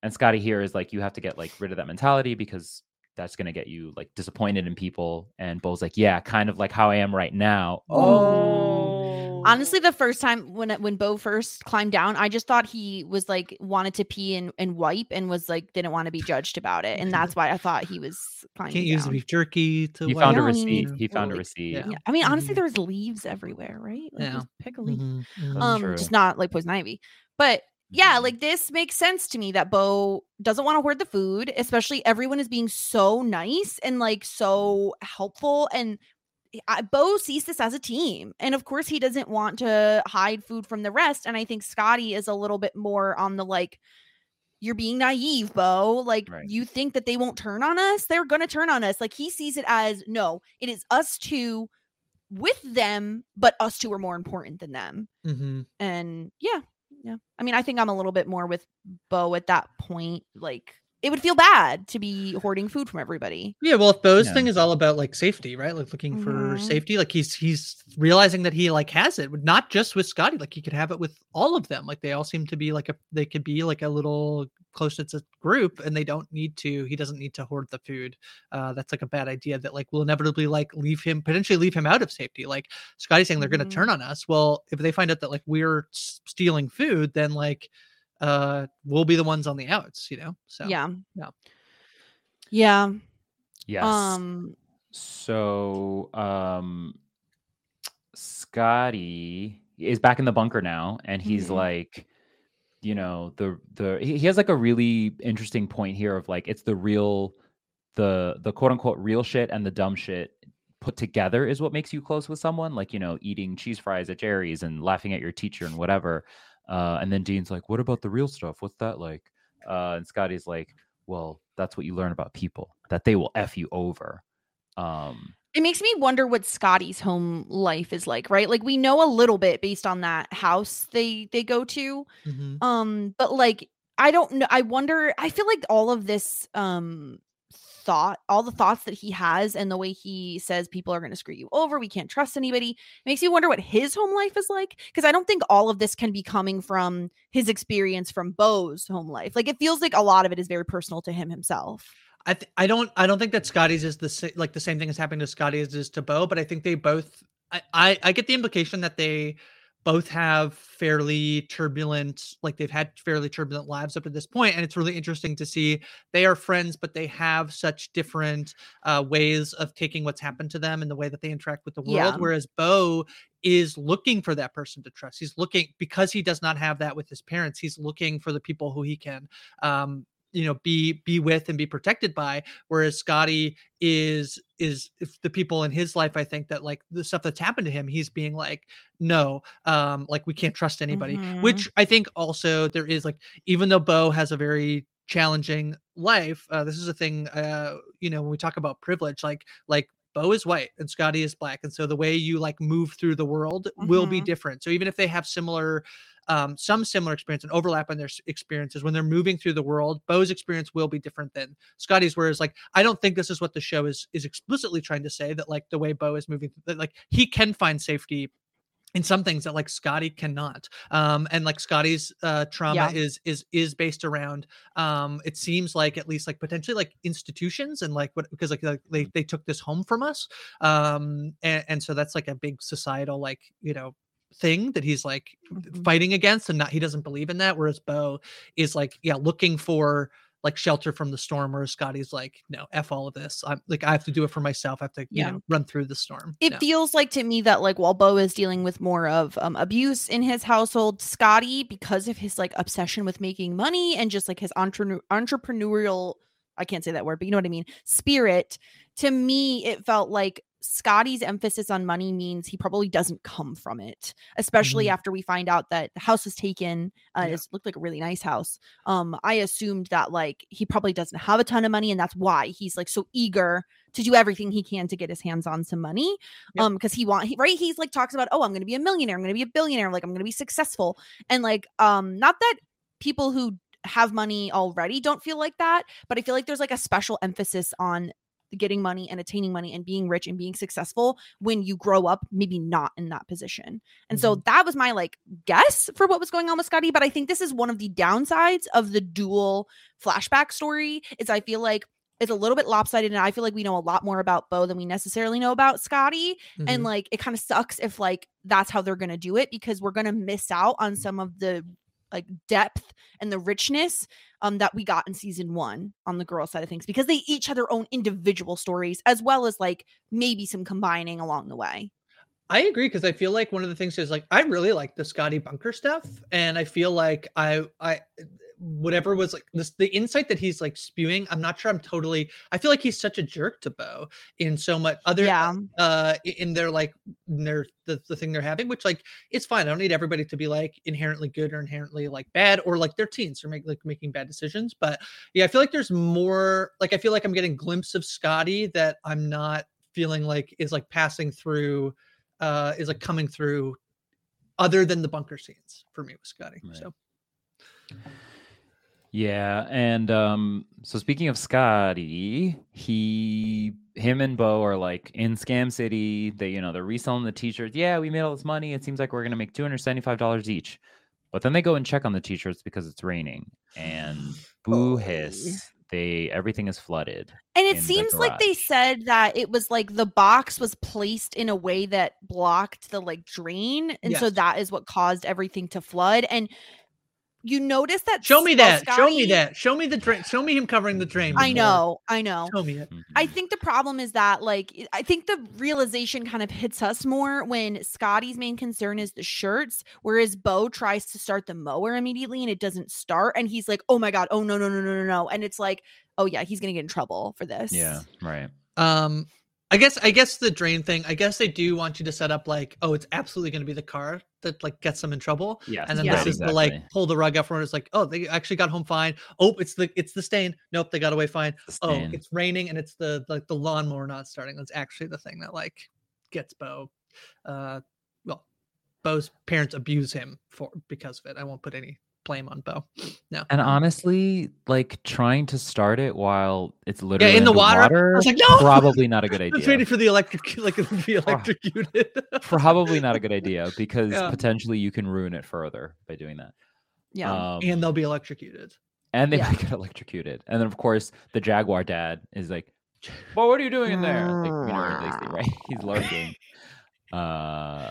and Scotty here is like, "You have to get like rid of that mentality because that's gonna get you like disappointed in people." And Bo's like, "Yeah, kind of like how I am right now." Oh, Honestly, the first time when when Bo first climbed down, I just thought he was like wanted to pee and, and wipe and was like didn't want to be judged about it, and that's why I thought he was climbing Can't use down. the beef jerky to. he wipe found a Yeah, I receipt. mean, He found a receipt. Yeah. Yeah, I mean, honestly, Mhm. there was leaves everywhere, right? Like, Yeah. just pick a leaf. Mhm, mhm. Um, true. just not like poison ivy. But yeah, like this makes sense to me that Bo doesn't want to hoard the food, especially everyone is being so nice and like so helpful. And I, Bo sees this as a team. And of course, he doesn't want to hide food from the rest. And I think Scotty is a little bit more on the like, you're being naive, Bo. Like, Right. you think that they won't turn on us? They're going to turn on us. Like, he sees it as no, it is us two with them, but us two are more important than them Mhm. and yeah yeah. I mean i think i'm a little bit more with bo at that point like it would feel bad to be hoarding food from everybody Yeah, well, if Bo's Yeah. thing is all about like safety, right? Like looking for Mhm. safety, like he's he's realizing that he like has it, not just with Scotty, like he could have it with all of them. Like they all seem to be like a they could be like a little close knit group, and they don't need to. He doesn't need to hoard the food. Uh, that's like a bad idea that like will inevitably like leave him potentially leave him out of safety. Like Scotty's saying they're going Mhm. to turn on us. Well, if they find out that like we're s- stealing food, then like uh we'll be the ones on the outs, you know. So yeah yeah. yeah Yes. um So, um, Scotty is back in the bunker now, and he's Mhm. like, you know, the the he he has like a really interesting point here of like it's the real, the the quote unquote real shit and the dumb shit put together is what makes you close with someone. Like you know, eating cheese fries at Jerry's and laughing at your teacher and whatever. Uh, and then Dean's like, "What about the real stuff? What's that like?" Uh, and Scotty's like, "Well, that's what you learn about people that they will f you over." Um, it makes me wonder what Scotty's home life is like, right? Like we know a little bit based on that house they they go to. Mhm. Um, but like I don't know. I wonder, I feel like all of this um thought, all the thoughts that he has and the way he says people are gonna screw you over, we can't trust anybody, makes me wonder what his home life is like. Cause I don't think all of this can be coming from his experience from Bo's home life. Like it feels like a lot of it is very personal to him himself. I th- I don't I don't think that Scotty's is the like the same thing as happening to Scotty as is to Bo, but I think they both I, I I get the implication that they both have fairly turbulent like they've had fairly turbulent lives up to this point and it's really interesting to see they are friends but they have such different uh, ways of taking what's happened to them and the way that they interact with the world Yeah. whereas Bo is looking for that person to trust he's looking because he does not have that with his parents he's looking for the people who he can um you know be be with and be protected by whereas scotty is is if the people in his life i think that like the stuff that's happened to him he's being like no um like we can't trust anybody Mhm. which i think also there is like even though bo has a very challenging life uh, this is a thing uh you know when we talk about privilege like like Bo is white and Scotty is black. And so the way you like move through the world will be Mhm. different. So even if they have similar um, some similar experience and overlap in their experiences when they're moving through the world. Bo's experience will be different than Scotty's. Whereas, like, I don't think this is what the show is is explicitly trying to say that like the way Bo is moving, that like he can find safety in some things that like Scotty cannot. Um, and like Scotty's uh trauma Yeah. is is is based around um it seems like at least like potentially like institutions and like what because like, like they they took this home from us. Um and, and so that's like a big societal like, you know, thing that he's like fighting against and not he doesn't believe in that whereas bo is like yeah looking for like shelter from the storm whereas scotty's like no f all of this i'm like i have to do it for myself i have to you know run through the storm It Yeah. feels like to me that like while Bo is dealing with more of um, abuse in his household, Scotty, because of his like obsession with making money and just like his entre- entrepreneurial, I can't say that word, but you know what I mean, spirit. To me, it felt like Scotty's emphasis on money means he probably doesn't come from it, especially Mhm. after we find out that the house was taken. Uh, Yeah. It looked like a really nice house. Um, I assumed that like he probably doesn't have a ton of money, and that's why he's like so eager to do everything he can to get his hands on some money. Um, because he want he, right, he's like talks about, oh, I'm gonna be a millionaire, I'm gonna be a billionaire, like I'm gonna be successful, and like um, not that people who have money already don't feel like that, but I feel like there's like a special emphasis on getting money and attaining money and being rich and being successful when you grow up maybe not in that position. And so that was my like guess for what was going on with Scotty, but I think this is one of the downsides of the dual flashback story is I feel like it's a little bit lopsided and I feel like we know a lot more about Bo than we necessarily know about Scotty and Mhm. like it kind of sucks if like that's how they're going to do it because we're going to miss out on some of the like depth and the richness um that we got in season 1 on the girl side of things because they each had their own individual stories as well as like maybe some combining along the way. I agree because I feel like one of the things is like I really like the Scotty Bunker stuff, and I feel like I I whatever was like this the insight that he's like spewing. I'm not sure I'm totally. I feel like he's such a jerk to Bo in so much other Yeah. uh in their like in their the, the thing they're having, which like it's fine. I don't need everybody to be like inherently good or inherently like bad or like they're teens or make like making bad decisions. But yeah, I feel like there's more like I feel like I'm getting glimpse of Scotty that I'm not feeling like is like passing through uh is like coming through other than the bunker scenes for me with Scotty. So Yeah, and um, so speaking of Scotty, he, him, and Bo are like in Scam City. They, you know, they're reselling the t-shirts. Yeah, we made all this money. It seems like we're gonna make two hundred seventy-five dollars each. But then they go and check on the t-shirts because it's raining, and (sighs) boo hiss, they everything is flooded. And it in the seems like they said that it was like the box was placed in a way that blocked the like drain. And so that is what caused everything to flood. And you notice that show me s- while that. show me that. Show me the drain. Show me him covering the drain. I before. know, I know. Show me it. I think the problem is that, like, I- I think the realization kind of hits us more when Scotty's main concern is the shirts, whereas Bo tries to start the mower immediately and it doesn't start. And he's like, oh my God, oh no, no, no, no, no, no. And it's like, oh yeah, he's going to get in trouble for this. Yeah, right. Um, I guess I guess the drain thing. I guess they do want you to set up like, oh, it's absolutely going to be the car that like gets them in trouble. Yes, and then Yeah. this is the like pull the rug out from it. It's like, oh, they actually got home fine. Oh, it's the it's the stain. Nope, they got away fine. Oh, it's raining and it's the like the lawnmower not starting. That's actually the thing that like gets Bo. Uh, well, Bo's parents abuse him for because of it. I won't put any blame on Bo. No. And honestly, like trying to start it while it's literally in the water. I was like, no! probably not a good (laughs) I was idea. waiting for the electric, (laughs) like it be electrocuted. probably not a good (laughs) idea because Yeah. potentially you can ruin it further by doing that. Yeah. Um, and they'll be electrocuted. and they Yeah. might get electrocuted. And then of course the Jaguar dad is like, "Well, what are you doing in there?" Like, you know, basically, right? He's lurking. Uh,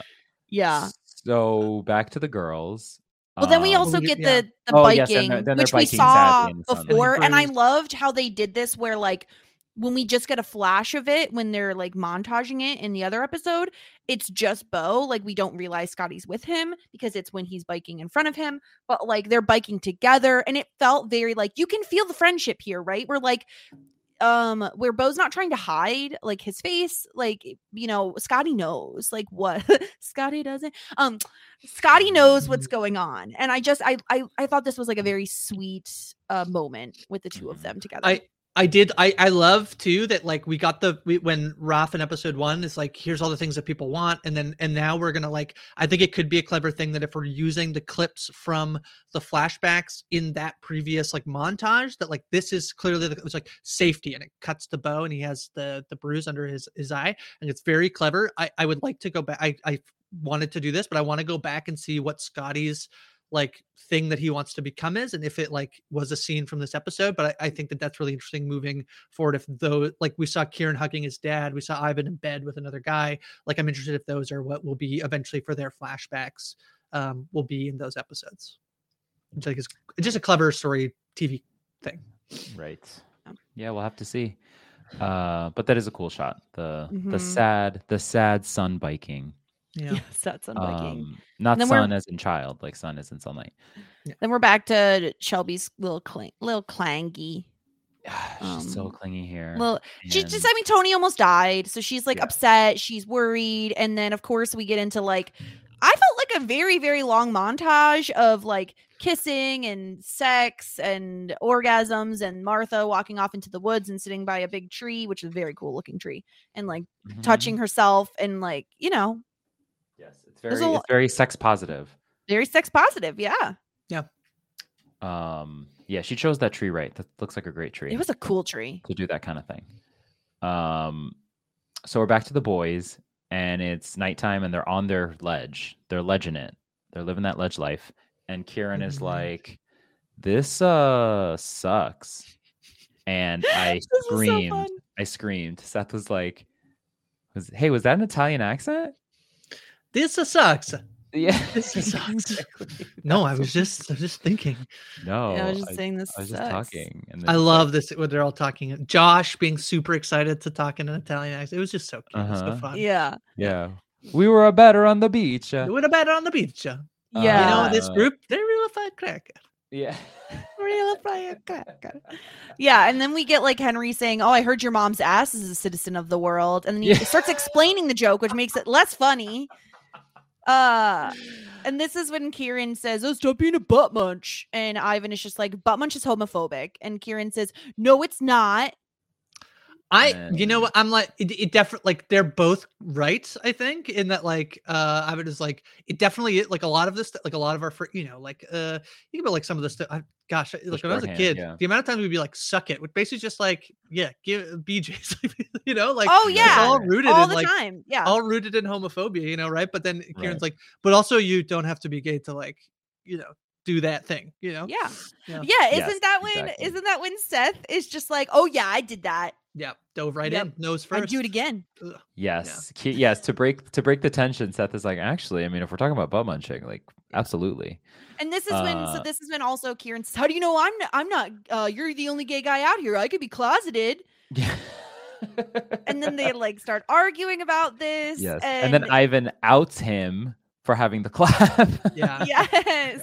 Yeah. so back to the girls. Well, then we Um, also we- get yeah. the the Oh, biking, yes, and they're- which we saw sadly in the sun. before, and I loved how they did this. Where like when we just get a flash of it when they're like montaging it in the other episode, it's just Bo. Like we don't realize Scotty's with him because it's when he's biking in front of him. But like they're biking together, and it felt very like you can feel the friendship here, right? We're like um where Bo's not trying to hide like his face like you know Scotty knows like what (laughs) Scotty doesn't um Scotty knows what's going on and I just I I, I thought this was like a very sweet uh moment with the two of them together. I I did I I love too that like we got the we, when Raf in episode one is like here's all the things that people want and then and now we're gonna like I think it could be a clever thing that if we're using the clips from the flashbacks in that previous like montage that like this is clearly the, it's like safety and it cuts the Bo and he has the the bruise under his his eye and it's very clever. I I would like to go back I I wanted to do this but I want to go back and see what Scotty's like thing that he wants to become is and if it like was a scene from this episode but I, I think that that's really interesting moving forward if though like we saw Kirin hugging his dad we saw ivan in bed with another guy like i'm interested if those are what will be eventually for their flashbacks um will be in those episodes which like is it's just a clever story tv thing Right. Yeah, we'll have to see. Uh, but that is a cool shot. The the Mhm. sad the sad sun biking. Yeah Yes, (laughs) that's unbiking. Um, not sun as in child, like sun as in sunlight. then we're back to Shelby's little clang, little clangy. She's so Um, clingy here. Well, she just, I mean, Toni almost died. So she's like Yeah. upset. She's worried. And then, of course, we get into like, I felt like a very, very long montage of like kissing and sex and orgasms and Martha walking off into the woods and sitting by a big tree, which is a very cool looking tree, and like Mhm. touching herself and like, you know, Yes, it's very it's very sex positive. very sex positive. Yeah. Yeah. Um, yeah, she chose that tree right. That looks like a great tree. It was a cool tree. to do that kind of thing. Um, so we're back to the boys, and it's nighttime, and they're on their ledge. They're ledging it. They're living that ledge life. And Kirin is Mhm. like, "This uh sucks," and (laughs) I This was so screamed. I screamed. Seth was like, "Was hey, was that an Italian accent?" This uh, sucks Yeah, (laughs) This sucks. (laughs) no i was just i was just thinking No, I was just saying this I was just sucks. talking, and I then- love this when they're all talking. Josh being super excited to talk in an Italian accent. It was just so cute. It was so Uh-huh. fun. Yeah. Yeah, we were a better on the beach. We were have been on the beach. Yeah. You know, this group, they're real fun cracker. Yeah. (laughs) Real firecracker. Yeah, and then we get like Henry saying, "Oh, I heard your mom's ass is a citizen of the world," and then he Yeah. starts explaining the joke, which makes it less funny. Uh, (sighs) and this is when Kirin says, "Oh, stop being a butt munch," and Ivan is just like, "Butt munch is homophobic," and Kirin says, "No, it's not." I, you know what? I'm like, it, it definitely, like, they're both right, I think, in that, like, uh, I would just like, it definitely, like, a lot of this, like, a lot of our, fr- you know, like, uh, think about, like, some of the stuff, I, gosh, like, when I was a shorthand, kid, yeah. the amount of times we'd be like, suck it, which basically just like, yeah, give BJ's, (laughs) you know, like, oh yeah, all rooted all in, the like, time. Yeah, all rooted in homophobia, you know, right? But then Kirin's Right. like, but also you don't have to be gay to, like, you know, do that thing, you know? yeah, Yeah. yeah. Isn't that when? exactly. Isn't that when Seth is just like, "Oh yeah, I did that. Yeah, dove right Yep. in, nose first. I first. do it again." Ugh. Yes, Ki- yes. To break to break the tension, Seth is like, actually, I mean, if we're talking about butt munching, like, absolutely. And this is when so Uh, this is when also Kirin says, How do you know I'm not I'm not uh you're the only gay guy out here. I could be closeted. Yeah. (laughs) And then they like start arguing about this. yes, And, and, then Ivan outs him for having the (laughs) clap. Yeah. (laughs) Yes.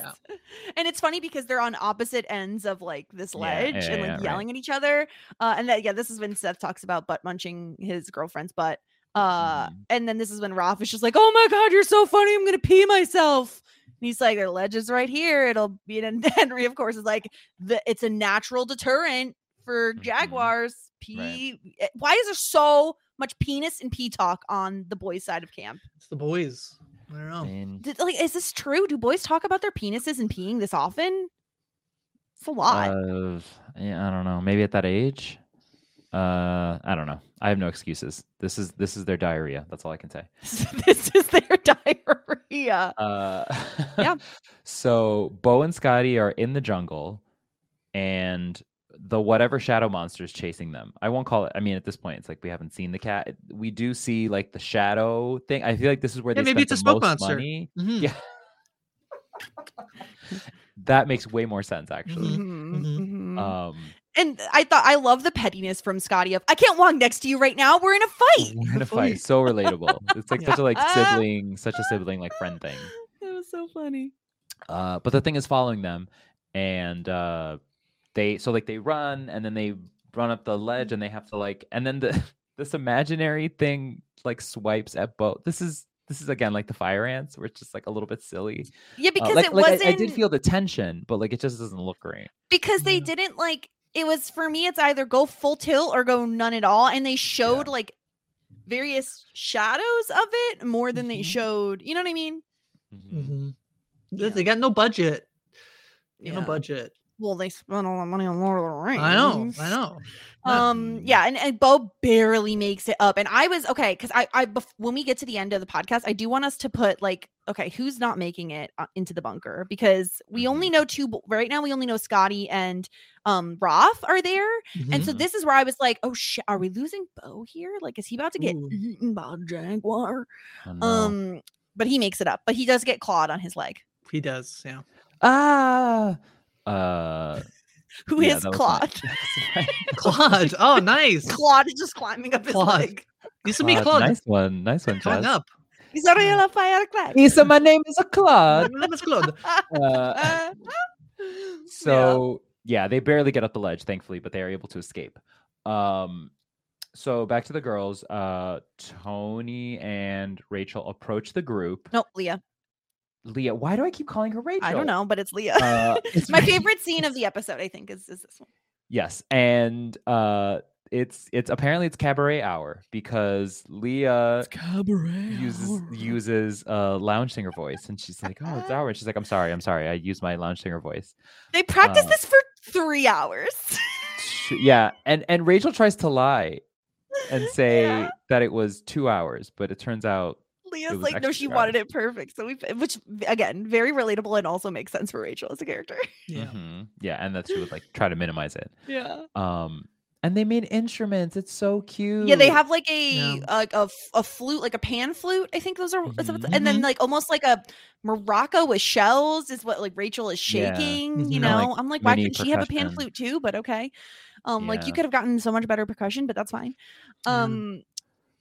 And it's funny because they're on opposite ends of like this ledge yeah, and yeah, like right. yelling at each other. Uh and that yeah, this is when Seth talks about butt munching his girlfriend's butt. Uh Mhm. and then this is when Raf is just like, Oh my god, you're so funny, I'm gonna pee myself. And he's like, the ledge is right here. It'll be (laughs) and Henry, of course, is like the it's a natural deterrent for Mhm. jaguars. Pee. eh, Why is there so much penis and pee talk on the boys' side of camp? It's the boys. I don't know. Did, like, is this true? Do boys talk about their penises and peeing this often? It's a lot. uh, yeah, I don't know. Maybe at that age. Uh, I don't know. I have no excuses. This is this is their diarrhea. That's all I can say. (laughs) this is their (laughs) diarrhea. Uh, Yeah. (laughs) So Bo and Scotty are in the jungle, and the whatever shadow monster is chasing them. I won't call it. I mean, at this point, it's like we haven't seen the cat. We do see like the shadow thing. I feel like this is where Yeah, they maybe spent it's a the smoke most monster. money. Mhm. Yeah. (laughs) that makes way more sense, actually. Mhm. Mhm, Mhm. mhm. Um, and I thought I love the pettiness from Scotty of I can't walk next to you right now. We're in a fight. we're in a fight. So (laughs) relatable. It's like such a like (laughs) sibling, such a sibling like friend thing. It was so funny. Uh, but the thing is following them, and uh, they so like they run, and then they run up the ledge, and they have to like, and then the (laughs) this imaginary thing like swipes at both. This is this is again like the fire ants, where it's just like a little bit silly. Yeah, Uh, because like, it like, wasn't I, did feel the tension, but like it just doesn't look great. because they didn't like it was for me it's either go full tilt or go none at all and they showed like various shadows of it more than they Mhm. showed you know what i mean Mhm. Mhm. They- They got no budget. You Yeah. No budget. Well, they spent all the money on Lord of the Rings. I know, I know. Um, yeah, and, and Bo barely makes it up. And I was okay because I, I, bef- when we get to the end of the podcast, I do want us to put like, okay, who's not making it uh, into the bunker because we only know two right now. We only know Scotty and um Raf are there, and so Mhm. this is where I was like, oh shit, are we losing Bo here? Like, is he about to get Ooh. eaten by a jaguar? Oh. Um, but he makes it up. But he does get clawed on his leg. He does, yeah. Ah. Uh. (laughs) Who yeah, is Claude? (laughs) my- (laughs) Claude. Oh, nice. Claude is just climbing up his Claude. leg. Used to be Claude, Claude. Nice one. Nice one, Climb Jess. up. He's a real firecracker. Isa, my name is a Claude. My name is Claude. Uh, so yeah. they barely get up the ledge, thankfully, but they are able to escape. Um, so back to the girls. Uh, Toni and Rachel approach the group. No, Leah. Leah, why do I keep calling her Rachel? I don't know, but it's Leah. Uh, (laughs) it's My favorite scene of the episode, I think, is, is this one. Yes, and uh, it's it's apparently it's cabaret hour because Leah cabaret uses uses a lounge singer voice, and she's like, "Oh, it's hour." And she's like, "I'm sorry, I'm sorry, I used my lounge singer voice." They practice Uh, this for three hours. Yeah, and and Rachel tries to lie and (laughs) say that it was two hours, but it turns out Leah's like, no, she two wanted it perfect. So we, which again, very relatable and also makes sense for Rachel as a character. (laughs) Yeah. Mhm. yeah, and that she would like try to minimize it. Yeah. Um, and they made instruments. It's so cute. Yeah, they have like a Yeah. like a, f- a flute, like a pan flute. I think those are, is that what's- and then like almost like a maraca with shells is what like Rachel is Yeah. shaking. You. And, like, know, I'm like, why mini couldn't she have a pan flute too? But okay, um, like you could have gotten so much better percussion, but that's fine. Yeah. Um,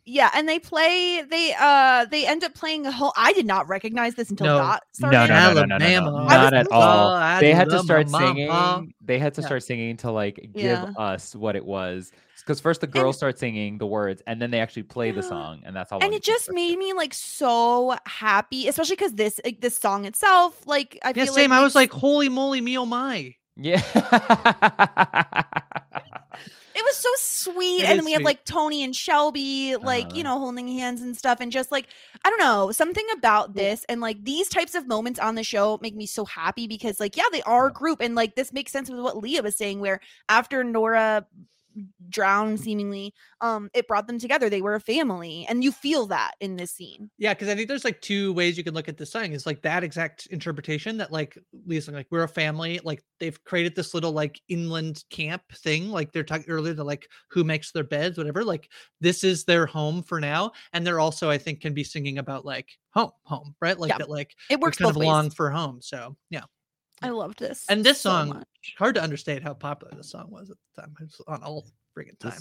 yeah, and they play. They uh, they end up playing a whole. I did not recognize this until No. Dot No, started. no, no, no, no, no, no, Alabama. not at all. They had to start Alabama. singing. They had to Yeah. start singing to like give Yeah. us what it was. Because first the girls start singing the words, and then they actually play the song, and that's all. and it just for us made me like so happy, especially because this like, this song itself, like I Yeah, feel same. like I was like, holy moly, me oh my. Yeah. (laughs) it was so sweet, It and then we have sweet. like Toni and Shelby, like you Uh-huh. know, holding hands and stuff, and just like I don't know, something about this and like these types of moments on the show make me so happy because like yeah, they are a group, and like this makes sense with what Leah was saying, where after Nora drowned seemingly, um, it brought them together. They were a family, and you feel that in this scene. Yeah, because I think there's like two ways you can look at this song. it's like that exact interpretation that like Lee's like we're a family. Like they've created this little like inland camp thing. Like they're talking earlier, to like who makes their beds, whatever. Like this is their home for now, and they're also I think can be singing about like home, home, right? Like Yeah. that, like It works kind of ways. long for home. So yeah, I loved this, and this so song much. hard to understand how popular this song was at the time. It was on all friggin' time.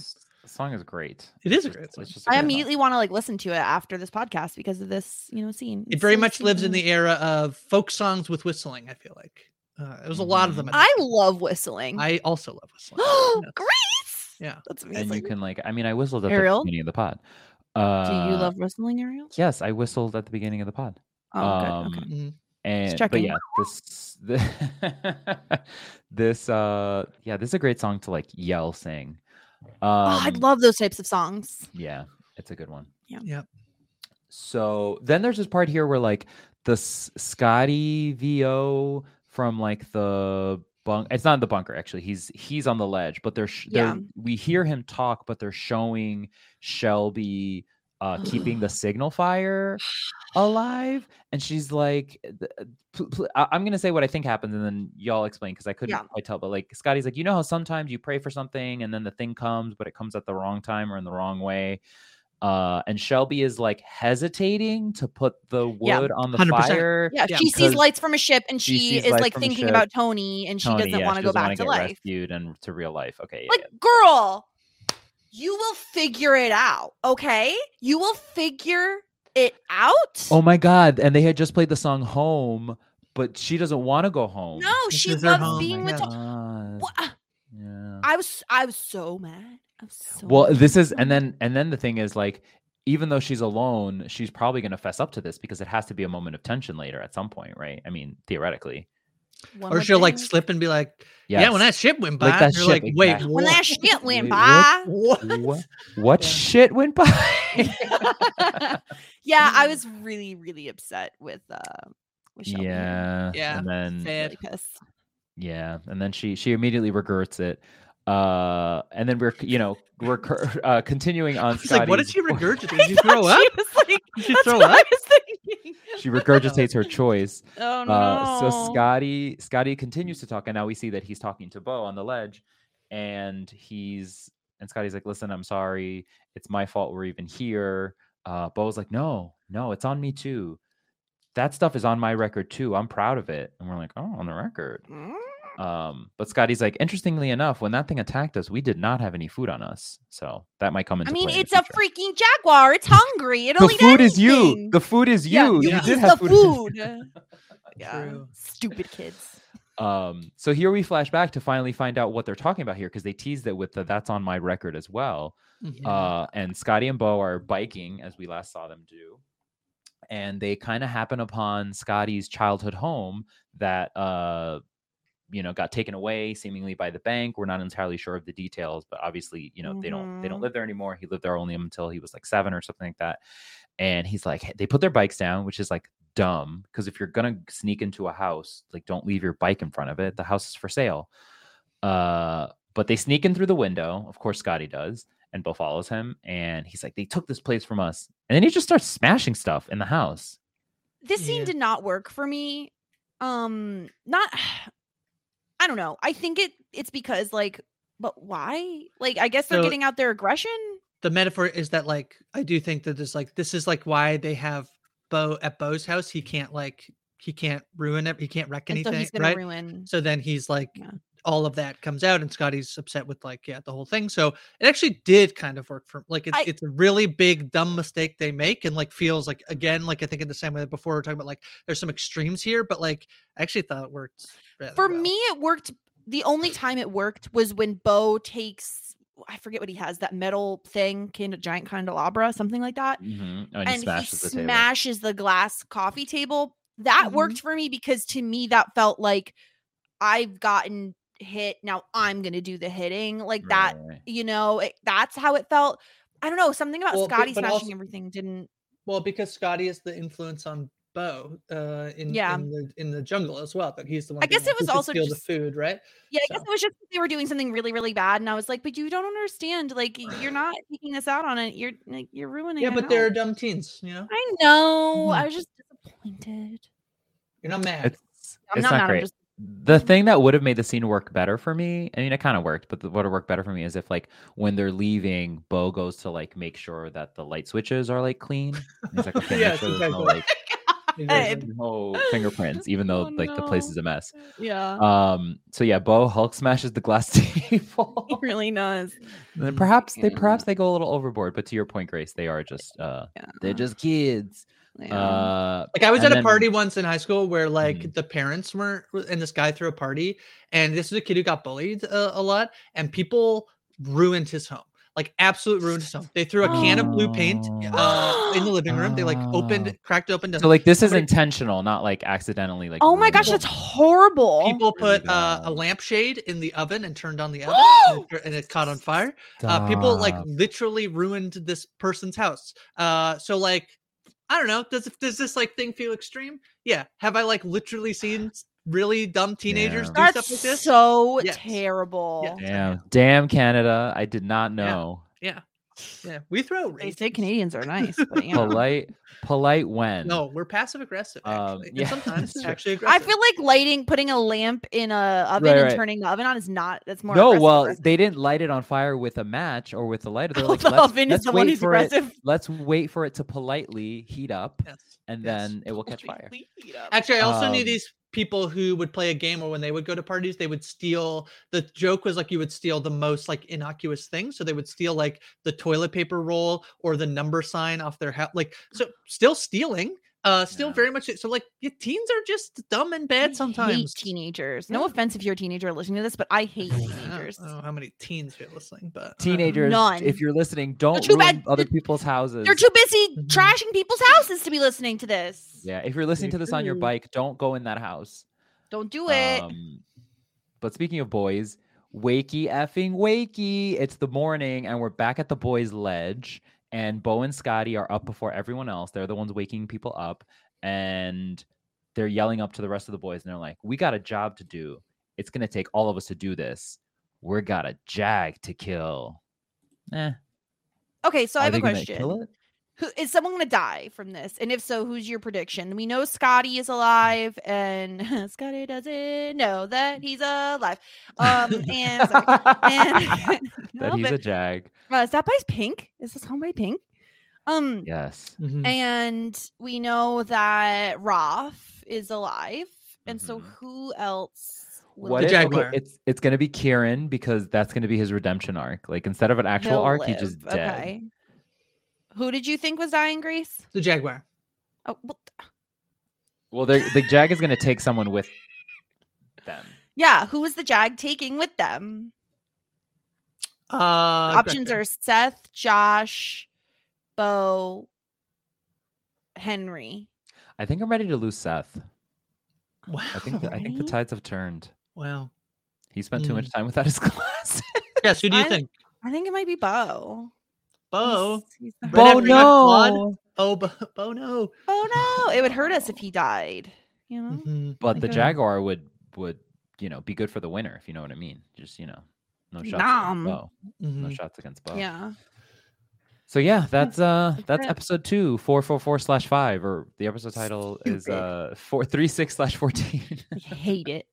This song is great. It is a It's great just- song. it's just a I great song. immediately want to like listen to it after this podcast because of this, you know, scene. It very so much lives in the era of folk songs with whistling. I feel like uh, there's a lot of them. I the love whistling. I also love whistling. (gasps) Yes. Great. Yeah. That's amazing. And you can like, I mean, I whistled at Ariel? the beginning of the pod. Do Uh, you love whistling, Ariel? Yes, I whistled at the beginning of the pod. Oh, good. Um, Okay. Mhm. And but checking. yeah, this the, (laughs) this uh yeah, this is a great song to like yell sing. Um oh, I love those types of songs. yeah, it's a good one. Yeah. Yep. So then there's this part here where like the S- Scotty VO from like the bunk it's not in the bunker actually. He's he's on the ledge, but they're, sh- they're we hear him talk, but they're showing Shelby uh keeping the (sighs) signal fire alive and she's like pl- pl- I- i'm gonna say what i think happens and then y'all explain because i couldn't Yeah. quite tell but like scotty's like you know how sometimes you pray for something and then the thing comes but it comes at the wrong time or in the wrong way uh and shelby is like hesitating to put the wood Yeah. on the 100%. fire Yeah, Yeah, she sees lights from a ship and she she, is like thinking ship. about Toni and she Toni, doesn't yeah, want to go back to life. rescued and to real life okay yeah, Like, yeah. girl, you will figure it out, okay? You will figure it out. oh my god and they had just played the song home but she doesn't want to go home no, This she loves home, being I with guess. Toni. God. Wha- uh, yeah I was I was so mad. I was so well mad. this is and then and then the thing is like even though she's alone she's probably going to fess up to this because it has to be a moment of tension later at some point right i mean theoretically One Or she'll like slip and be like, "Yeah, when that shit went by, Like that you're ship, like, wait, exactly. when what? (laughs) that (laughs) shit went by. what? what, what shit went by yeah, I was really, really upset with uh with Shelby here. yeah Yeah, and then fair. Really pissed. Yeah, and then she she immediately regrets it. Uh, and then we're you know we're (laughs) uh, continuing on. It's like, what did she regurgitate? Did you throw up? She was like, Did you that's throw up? She regurgitates her choice. (laughs) Oh Uh, so. Scotty Scotty continues to talk, and now we see that he's talking to Bo on the ledge, and he's and Scotty's like, "Listen, I'm sorry. It's my fault we're even here." Uh, Bo's like, "No, no, it's on me too. That stuff is on my record too. I'm proud of it." And we're like, "Oh, on the record." Um, but Scotty's like, interestingly enough, when that thing attacked us, we did not have any food on us, so that might come into I mean, play in it's a freaking jaguar. It's hungry. It'll the eat food is you. The food is Yeah, you. you You eat did the have food. food. (laughs) (laughs) yeah. Stupid kids. Um, so here we flash back to finally find out what they're talking about here because they teased it with the "That's on my record" as well. Mhm. Uh, and Scotty and Bo are biking as we last saw them do, and they kind of happen upon Scotty's childhood home that uh, you know, got taken away seemingly by the bank. We're not entirely sure of the details, but obviously, you know, they don't they don't Mhm. live there anymore. He lived there only until he was like seven or something like that. And he's like, they put their bikes down, which is like dumb because if you're gonna sneak into a house, like don't leave your bike in front of it. The house is for sale. Uh, but they sneak in through the window. Of course, Scotty does, and bill follows him. And he's like, they took this place from us. And then he just starts smashing stuff in the house. This scene did not work for me. Um, not. (sighs) I don't know. I think it. It's because like, but why? Like, I guess they're So- getting out their aggression. the metaphor is that like I do think that there's like this is like why they have Bo at Bo's house. He can't like he can't ruin it. He can't wreck And so anything, he's right? ruin- So then he's like all of that comes out, and Scotty's upset with like yeah the whole thing. So it actually did kind of work for like it's I- it's a really big dumb mistake they make, and like feels like again like I think in the same way that before we are talking about like there's some extremes here, but like I actually thought it worked. Rather For well. me, it worked. The only time it worked was when Bo takes. I forget what he has. That metal thing, kind of giant candelabra, something like that. Mhm. Oh, and he smashes the table. smashes the glass coffee table. That Mm-hmm. worked for me because to me that felt like I've gotten hit. Now I'm gonna do the hitting like that. Right. You know, it, that's how it felt. I don't know. Something about Well, Scotty smashing also- everything didn't. Well, because Scotty is the influence on Bo uh, in Yeah. in the in the jungle as well. That he's the one. I guess it was also steal just- the food, right? Yeah, I guess it was just they were doing something really, really bad, and I was like, "But you don't understand. Like, you're not (sighs) taking this out on it. You're like, you're ruining." Yeah, it but they're dumb teens. You know, I know. Mhm. I was just disappointed. you're not mad. It's, I'm it's not not, mad, I'm great. just- The thing that would have made the scene work better for me, I mean, it kind of worked, but what would work better for me is if, like, when they're leaving, Bo goes to like make sure that the light switches are like clean. And he's like, okay, Yes, make sure there's no exactly. like He God. no fingerprints, even though Oh, like the place is a mess. Yeah, Um. So yeah, Bo Hulk smashes the glass (laughs) table. (laughs) he really does. And then perhaps they perhaps they go a little overboard, but to your point, Grace, they are just uh they're just kids. Yeah. Uh, Like I was and at a then- party once in high school where like Mhm. the parents were, and this guy threw a party, and this was a kid who got bullied uh, a lot, and people ruined his home. Like absolute ruined his home. They threw a can of blue paint uh, in the living room. They like opened, (gasps) cracked open. So like this is somebody- intentional, not like accidentally. Like Oh my gosh, ruining that's horrible. People put Really uh, a lampshade in the oven and turned on the oven, and, it, and it caught on fire. Uh, people like literally ruined this person's house. Uh, so like, I don't know. Does does this like thing feel extreme? Yeah. Have I like literally seen s- really dumb teenagers Yeah. do That's stuff like this? so Yes. terrible. Yes. Damn, damn Canada! I did not know. Yeah. Yeah. We throw They say Canadians are nice, but yeah. Polite, polite when. No, we're passive aggressive. Um, Actually, And yeah, (laughs) sometimes that's it's true. actually I feel like lighting, putting a lamp in a oven Right, and turning the oven on is not. That's more. no, well, aggressive. they didn't light it on fire with a match or with a lighter. They're Oh, like, the let's, oven is let's the one wait who's for it. aggressive. Let's wait for it to politely heat up, Yes. and yes. then it will catch fire. Actually, I also knew Um, these people who would play a game or when they would go to parties, they would steal the joke was like you would steal the most like innocuous things. So they would steal like the toilet paper roll or the number sign off their hat. Like so still stealing. Uh still Yeah. very much so like yeah, teens are just dumb and I bad hate sometimes. teenagers. No Yeah. offense if you're a teenager listening to this, but I hate teenagers. I teenagers. don't know how many teens you're listening, but Teenagers, None. if you're listening, don't too ruin bad- other people's houses. They're too busy Mhm. trashing people's houses to be listening to this. yeah, if you're listening to this on your bike, don't go in that house. Don't do it. Um, but speaking of boys, wakey effing wakey. It's the morning, and we're back at the boys' ledge. And Bo and Scotty are up before everyone else. They're the ones waking people up, and they're yelling up to the rest of the boys. And they're like, "We got a job to do. it's gonna take all of us to do this. We're got a jag to kill. Eh. Okay, so I have a question. Kill? Who is someone going to die from this? And if so, who's your prediction? We know Scotty is alive, and (laughs) Scotty doesn't know that he's alive. Um, and, (laughs) sorry. and (laughs) That no, he's a jag. uh, is that by Pink? Is this song by Pink? Um, Yes. Mm-hmm. and we know that Raf is alive, and so Mm-hmm. who else? What The if- live? okay, it's it's gonna be Kirin because that's gonna be his redemption arc. Like instead of an actual He'll arc, he just live. dead. Okay. Who did you think was dying, Grace? The Jaguar. Oh, well, Well, the jag is gonna take someone with them. yeah. Who was the Jag taking with them? Uh, Options Gretchen. are Seth, Josh, Bo, Henry. I think I'm ready to lose Seth. Wow. I think the, I think the tides have turned. Wow. He spent too much Mm. time without his (laughs) class. Yes. Who do you I- think? I think it might be Bo. Bo. He's- he's the Right hurt- after he got clawed? Oh, Bo, Bo no. Oh no! It would hurt us if he died. You know. Mhm. but the a- Jaguar would would you know be good for the winner if you know what I mean. Just you know, no shots Nom. against Bo. No Mhm. shots against Bo. Yeah. So yeah, that's uh That's that's it. episode two, four four four slash five, or the episode title is uh four three six slash fourteen. Hate it.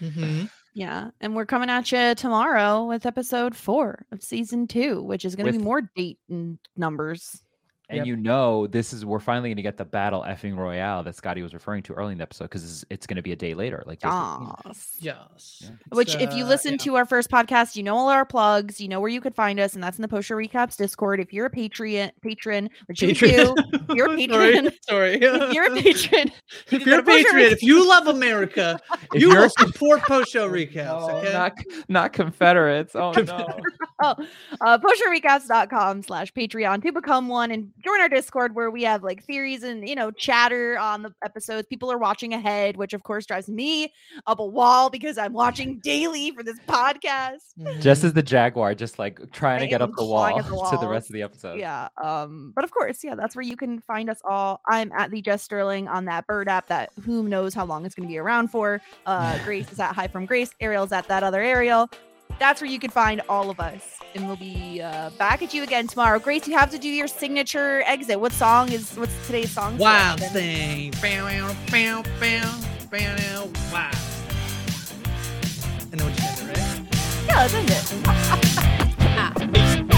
Mhm. Yeah, and we're coming at you tomorrow with episode four of season two, which is going to be more date and numbers. And Yep. you know, this is we're finally going to get the battle effing royale that Scotty was referring to early in the episode because it's, it's going to be a day later, like. Yes. Yes. Yeah. Which, It's, if you uh, listen yeah. to our first podcast, you know all our plugs. You know where you could find us, and that's in the Post Show Recaps Discord. If you're a Patreon, patron, which you Patreon. do, if you're a (laughs) patron. Sorry. (laughs) if you're a patron, (laughs) if you're a go to Post Show patriot, if you love America, you will support post show recaps. Oh, Okay. not not Confederates. Oh no. oh, uh, postshowrecaps.com slash Patreon to become one and join our Discord where we have like theories and, you know, chatter on the episodes. People are watching ahead, which of course drives me up a wall because I'm watching (laughs) daily for this podcast. just as the Jaguar, just like trying to get up the wall at the (laughs) to the rest of the episode. Yeah. Um, but of course, yeah, that's where you can find us all. I'm at the Jess Sterling on that bird app that who knows how long it's gonna be around for. Uh (laughs) Grace is at Hi from Grace, Ariel's at that other Ariel. That's where you can find all of us. And we'll be uh, back at you again tomorrow. Grace, you have to do your signature exit. What song is what's today's song? Wild selection? thing. Bow, bow, bow, bow, bow, wow. I know what you said, right? Yeah, let's end it.